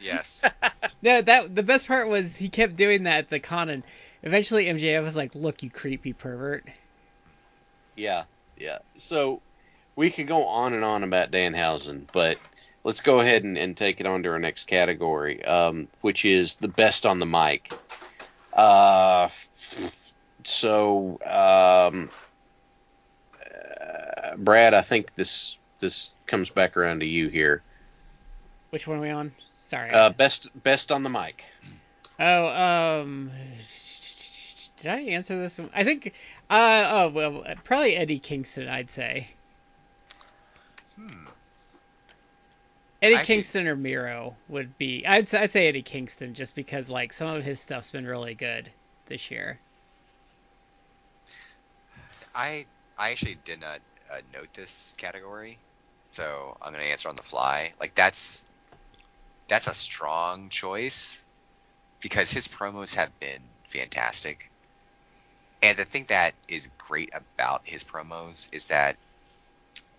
yes. No, that the best part was he kept doing that at the con, and eventually MJF was like, "Look, you creepy pervert." Yeah, yeah. So we could go on and on about Danhausen, but let's go ahead and, and take it on to our next category, um, which is the best on the mic. Uh, so, um, uh, Brad, I think this this comes back around to you here. Which one are we on? Sorry. Uh, best best on the mic. oh, um, did I answer this? one? I think. Uh, oh well, probably Eddie Kingston. I'd say Hmm. Eddie Actually- Kingston or Miro would be. I'd say- I'd say Eddie Kingston just because like some of his stuff's been really good this year. I I actually did not uh, note this category, so I'm gonna answer on the fly. Like that's that's a strong choice because his promos have been fantastic. And the thing that is great about his promos is that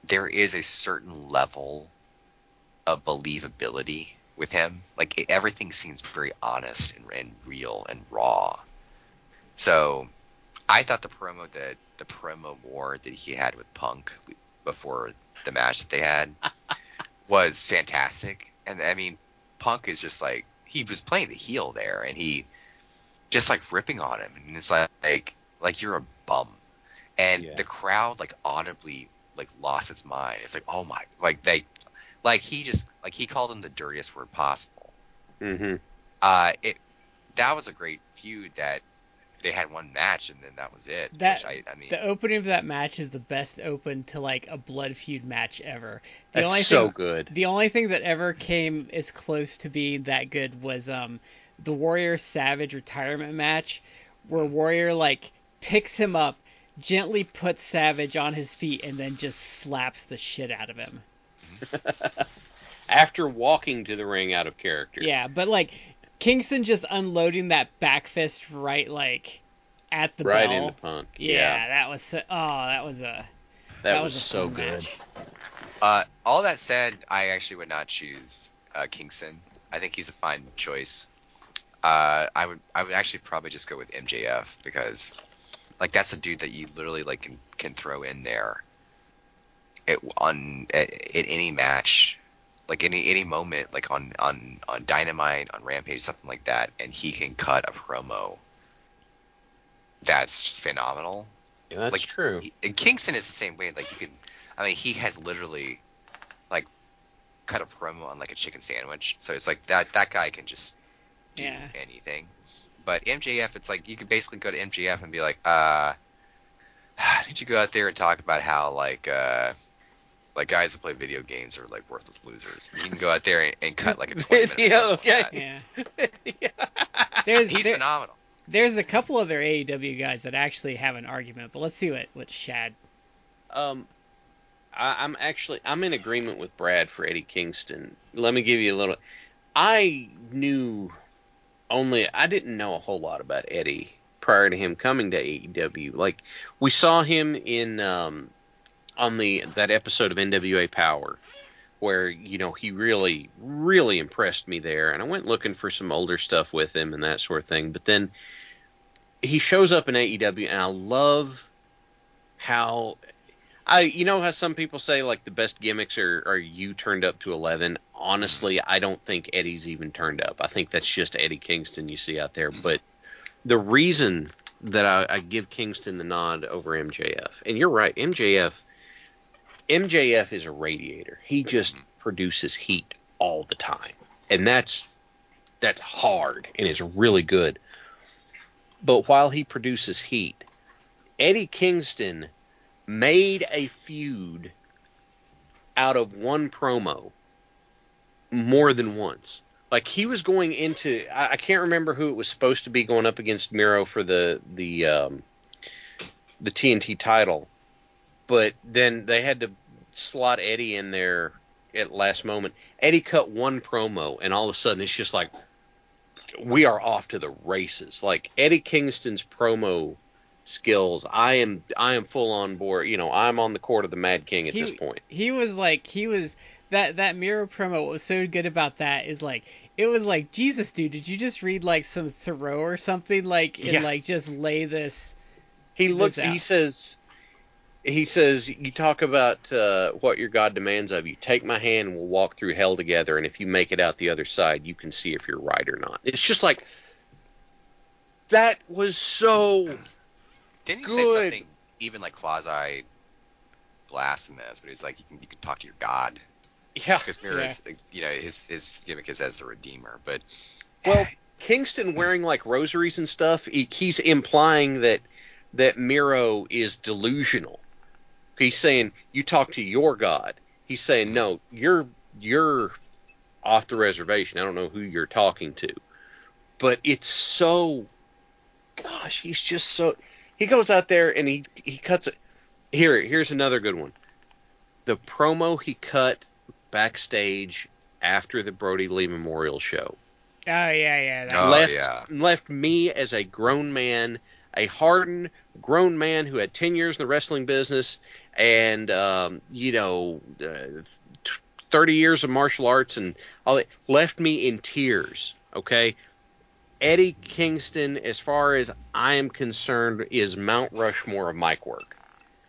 there is a certain level of believability with him. Like it- everything seems very honest and, and real and raw. So I thought the promo that the promo war that he had with Punk before the match that they had was fantastic. And I mean, Punk is just like he was playing the heel there, and he just like ripping on him, and it's like like, like you're a bum, and Yeah. the crowd like audibly like lost its mind. It's like oh my, like they, like he just like he called him the dirtiest word possible Mm-hmm. uh, it that was a great feud that they had one match and then that was it. That- which I, I mean, The opening of that match is the best open to like a blood feud match ever. The That's only so thing, good. The only thing that ever came as close to being that good was um the Warrior Savage retirement match where Warrior like picks him up, gently puts Savage on his feet and then just slaps the shit out of him. After walking to the ring out of character. Yeah, but like Kingston just unloading that back fist right like at the right bell. into Punk. yeah, that was so, oh, that was a that, was, was, a so fun good. match. uh, all that said, I actually would not choose uh, Kingston. I think he's a fine choice. Uh, I would I would actually probably just go with MJF because like that's a dude that you literally like can can throw in there at, on at, at any match, like any any moment, like on on on Dynamite, on Rampage, something like that, and he can cut a promo. That's phenomenal. Yeah, that's like, true. He- and Kingston is the same way. Like you can, I mean, he has literally like cut a promo on like a chicken sandwich. So it's like that that guy can just do Yeah. anything. But MJF, it's like you can basically go to MJF and be like, uh, did you go out there and talk about how like uh like guys that play video games are like worthless losers? You can go out there and, and cut like a 20 minute Video promo on that. games. Yeah. There's He's there- phenomenal. there's a couple other AEW guys that actually have an argument, but let's see what what Shad. Um, I, I'm actually I'm in agreement with Brad for Eddie Kingston. Let me give you a little. I knew only I didn't know a whole lot about Eddie prior to him coming to AEW. Like we saw him in um on the that episode of NWA Power where you know he really really impressed me there and I went looking for some older stuff with him and that sort of thing but then he shows up in AEW and I love how I you know how some people say like the best gimmicks are are you turned up to 11 honestly mm-hmm. I don't think Eddie's even turned up. I think that's just Eddie Kingston you see out there. But the reason that I, I give Kingston the nod over MJF and you're right MJF MJF is a radiator. He just mm-hmm. produces heat all the time. And that's that's hard and is really good. But while he produces heat Eddie Kingston made a feud out of one promo more than once. Like he was going into I, I can't remember who it was supposed to be going up against Miro for the the um, the TNT title, but then they had to slot Eddie in there at last moment. Eddie cut one promo and all of a sudden it's just like we are off to the races. Like Eddie Kingston's promo skills, I am I am full on board. You know, I'm on the court of the Mad King at He- this point. He was like he was that that Miro promo. What was so good about that is like it was like Jesus, dude. Did you just read like some Thoreau or something like and Yeah. like just lay this? He looks. He says. He says, "You talk about uh, what your God demands of you. Take my hand, and we'll walk through hell together. And if you make it out the other side, you can see if you're right or not." It's just like that was so. Didn't he say something even like quasi blasphemous? But he's like, you can you can talk to your God Yeah. because Miro is, you know, his his gimmick is as the Redeemer. But Well, Kingston wearing like rosaries and stuff, he, he's implying that that Miro is delusional. He's saying you talk to your God. He's saying no, you're you're off the reservation. I don't know who you're talking to, but it's so. Gosh, he's just so. He goes out there and he he cuts it. Here, here's another good one. The promo he cut backstage after the Brodie Lee Memorial Show Oh yeah, yeah. That, Oh, left yeah. left me as a grown man, a hardened grown man who had ten years in the wrestling business, and um, you know, uh, thirty years of martial arts and all that. Left me in tears. Okay, Eddie Kingston, as far as I am concerned, is Mount Rushmore of mic work.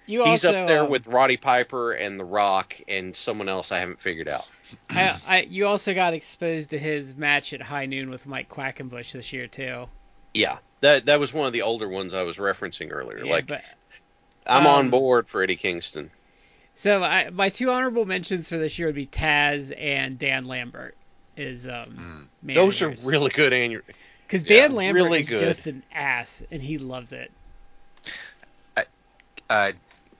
you He's also, up there um, with Roddy Piper and The Rock and someone else I haven't figured out. I, I, you also got exposed to his match at High Noon with Mike Quackenbush this year too. Yeah, that that was one of the older ones I was referencing earlier. Yeah, like but I'm on um, board for Eddie Kingston. so I, my two honorable mentions for this year would be Taz and Dan Lambert. Is um Those are really good annual. Because yeah, Dan Lambert really is good. just an ass and he loves it. uh,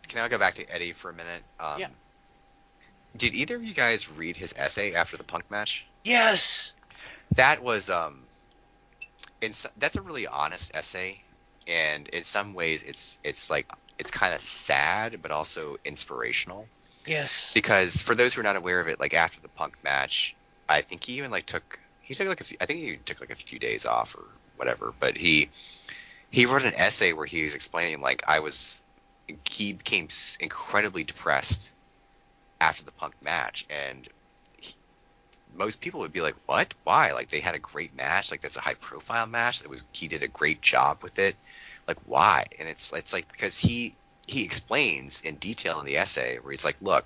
can I go back to Eddie for a minute? Um, Yeah. Did either of you guys read his essay after the Punk match? Yes. That was um, in s- that's a really honest essay, and in some ways it's it's like it's kind of sad but also inspirational. Yes. because for those who are not aware of it, like after the Punk match, I think he even like took he took like a few, I think he took like a few days off or whatever, but he he wrote an essay where he was explaining like I was he became incredibly depressed after the Punk match and he, most people would be like what? Why? Like they had a great match like that's a high profile match that was he did a great job with it like why? And it's it's like because he he explains in detail in the essay where he's like, look,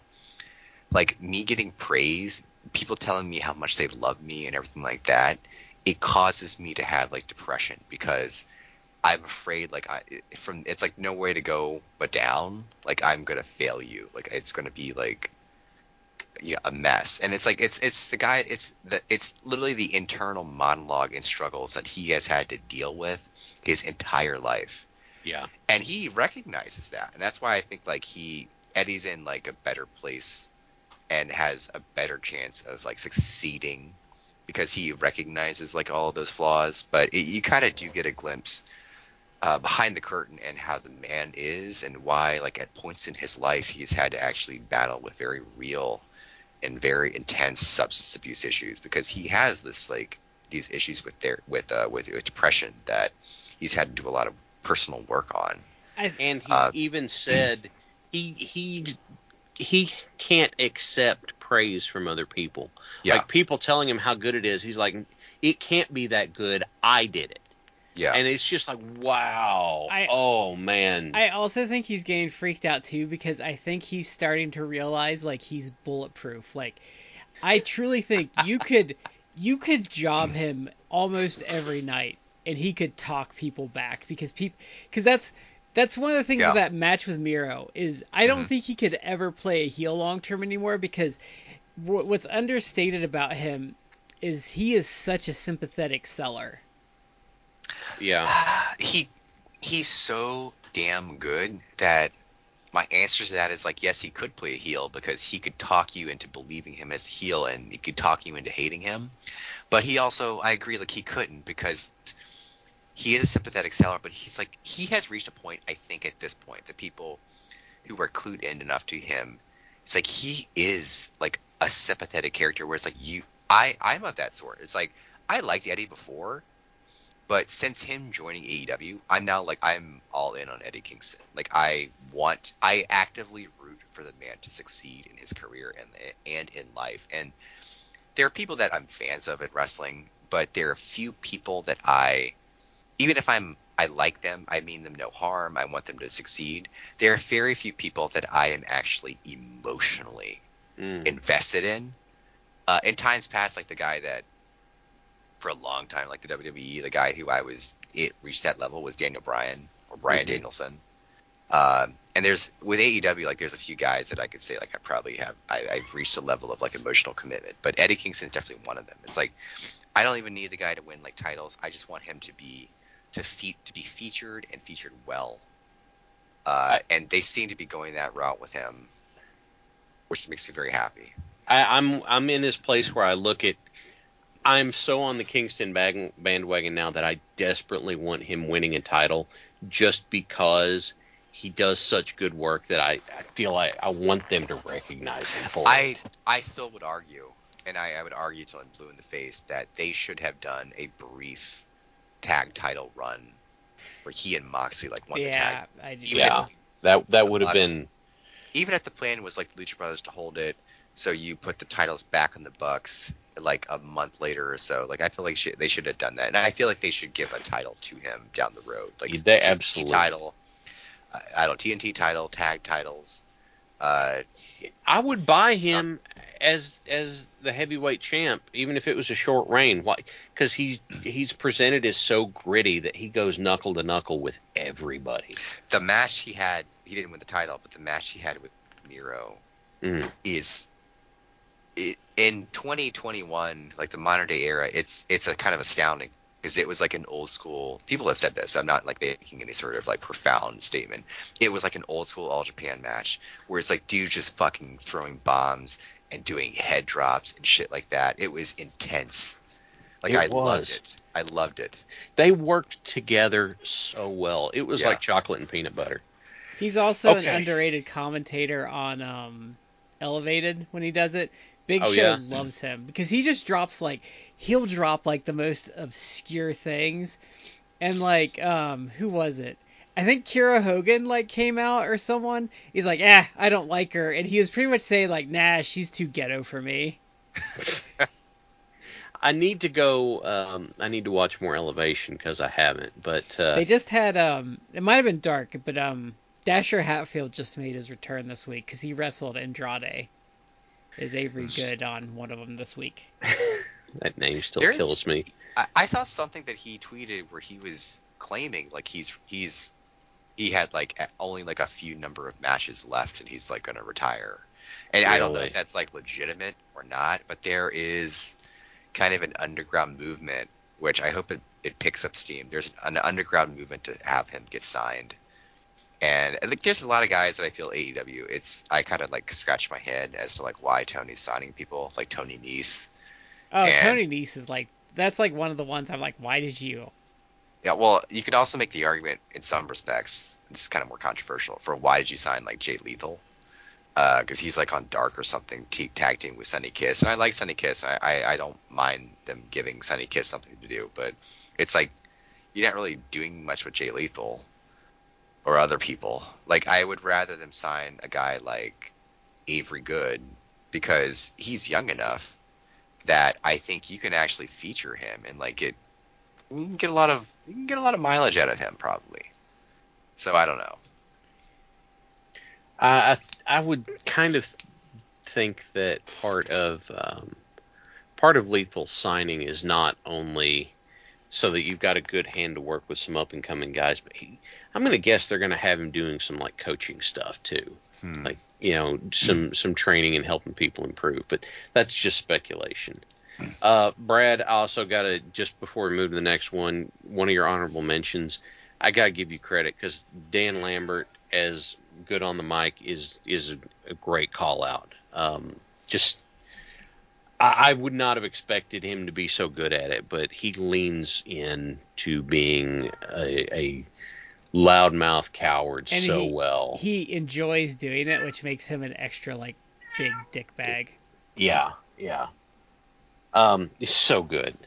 like me getting praise, people telling me how much they love me and everything like that, it causes me to have like depression because I'm afraid like I from it's like no way to go but down. Like I'm gonna fail you. Like it's gonna be like yeah, a mess. And it's like it's it's the guy it's the it's literally the internal monologue and struggles that he has had to deal with his entire life. Yeah. And he recognizes that. And that's why I think like he Eddie's in like a better place and has a better chance of like succeeding because he recognizes like all of those flaws. But it, you kind of do get a glimpse uh, behind the curtain and how the man is and why like at points in his life he's had to actually battle with very real and very intense substance abuse issues because he has this like these issues with their with uh with, with depression that he's had to do a lot of personal work on. And he Uh, even said he he he can't accept praise from other people. Yeah. Like people telling him how good it is, he's like, it can't be that good. I did it. yeah. And it's just like, wow. I- oh man. I also think he's getting freaked out too because I think he's starting to realize like he's bulletproof. Like I truly think you could you could job him almost every night and he could talk people back because people because that's that's one of the things Yeah. with that match with Miro is I don't Mhm. think he could ever play a heel long term anymore because wh- what's understated about him is he is such a sympathetic seller. yeah. he he's so damn good that my answer to that is like yes he could play a heel because he could talk you into believing him as a heel and he could talk you into hating him but he also i agree like he couldn't because he is a sympathetic seller but he's like he has reached a point i think at this point that people who are clued in enough to him it's like he is like a sympathetic character where it's like you i i'm of that sort it's like i liked eddie before but since him joining AEW, I'm now like I'm all in on Eddie Kingston. Like I want, I actively root for the man to succeed in his career and and in life. And there are people that I'm fans of in wrestling, but there are few people that I, even if I'm I like them, I mean them no harm. I want them to succeed. There are very few people that I am actually emotionally Mm. invested in. Uh, in times past, like the guy that for a long time, like the WWE, the guy who I was it reached that level was Daniel Bryan or Bryan Mhm. Danielson. Um, and there's with AEW, like there's a few guys that I could say like I probably have I, I've reached a level of like emotional commitment. But Eddie Kingston is definitely one of them. It's like I don't even need the guy to win like titles. I just want him to be to fe- to be featured and featured well. Uh, and they seem to be going that route with him, which makes me very happy. I, I'm I'm in this place where I look at I'm so on the Kingston bag, bandwagon now that I desperately want him winning a title just because he does such good work that I, I feel like I want them to recognize him for I it. I still would argue, and I, I would argue till I'm blue in the face that they should have done a brief tag title run where he and Moxley like won the tag. I do. Even Yeah. if That that would have been even if the plan was like the Lucha Brothers to hold it, so you put the titles back on the Bucks like a month later or so. Like I feel like should, they should have done that, and I feel like they should give a title to him down the road, like Yeah, they TNT absolutely- title. I don't TNT title, tag titles. Uh, I would buy him as as the heavyweight champ, even if it was a short reign. Why? Because he's he's presented as so gritty that he goes knuckle to knuckle with everybody. the match he had, he didn't win the title, but the match he had with Miro Mm. is it, in 2021, like the modern day era, it's it's a kind of astounding because it was like an old school. People have said this. So I'm not like making any sort of like profound statement. It was like an old school All Japan match where it's like dudes just fucking throwing bombs and doing head drops and shit like that. It was intense. Like It I was. loved it. I loved it. They worked together so well. It was Yeah. like chocolate and peanut butter. He's also Okay. an underrated commentator on um, Elevated when he does it. Big Oh, Show yeah? loves him because he just drops like he'll drop like the most obscure things, and like um who was it? I think Kiera Hogan like came out or someone. He's like, eh, I don't like her, and he was pretty much saying like, nah, she's too ghetto for me. I need to go. Um, I need to watch more Elevation because I haven't. But uh, They just had um, it might have been dark, but um, Dasher Hatfield just made his return this week because he wrestled Andrade. Is Avery Good on one of them this week? that name still There's- kills me. I, I saw something that he tweeted where he was claiming like he's he's he had like only like a few number of matches left and he's like gonna retire. And I don't know if that's like legitimate or not, but there is kind of an underground movement which I hope it, it picks up steam. There's an underground movement to have him get signed. And like, there's a lot of guys that I feel AEW. It's I kind of like scratch my head as to like why Tony's signing people like Tony Nese. Oh, And- Tony Nese is like that's like one of the ones I'm like, why did you? Yeah, well, you could also make the argument in some respects. This is kind of more controversial for why did you sign like Jay Lethal? Uh, because he's like on Dark or something, t- tag team with Sunny Kiss, and I like Sunny Kiss. I, I I don't mind them giving Sunny Kiss something to do, but it's like you're not really doing much with Jay Lethal or other people. Like I would rather them sign a guy like Avery Good because he's young enough that I think you can actually feature him and like get you can get a lot of you can get a lot of mileage out of him probably. So I don't know. I I, I would kind of think that part of um, part of Lethal signing is not only so that you've got a good hand to work with some up and coming guys, but he, I'm going to guess they're going to have him doing some like coaching stuff too, Hmm. like you know some some training and helping people improve. But that's just speculation. Uh, Brad, I also got to just before we move to the next one, one of your honorable mentions. I gotta give you credit because Dan Lambert, as good on the mic, is is a, a great call out. Um, just I, I would not have expected him to be so good at it, but he leans in to being a, a loudmouth coward And so he- well. He enjoys doing it, which makes him an extra like big dick bag. Yeah, yeah. Um, it's so good.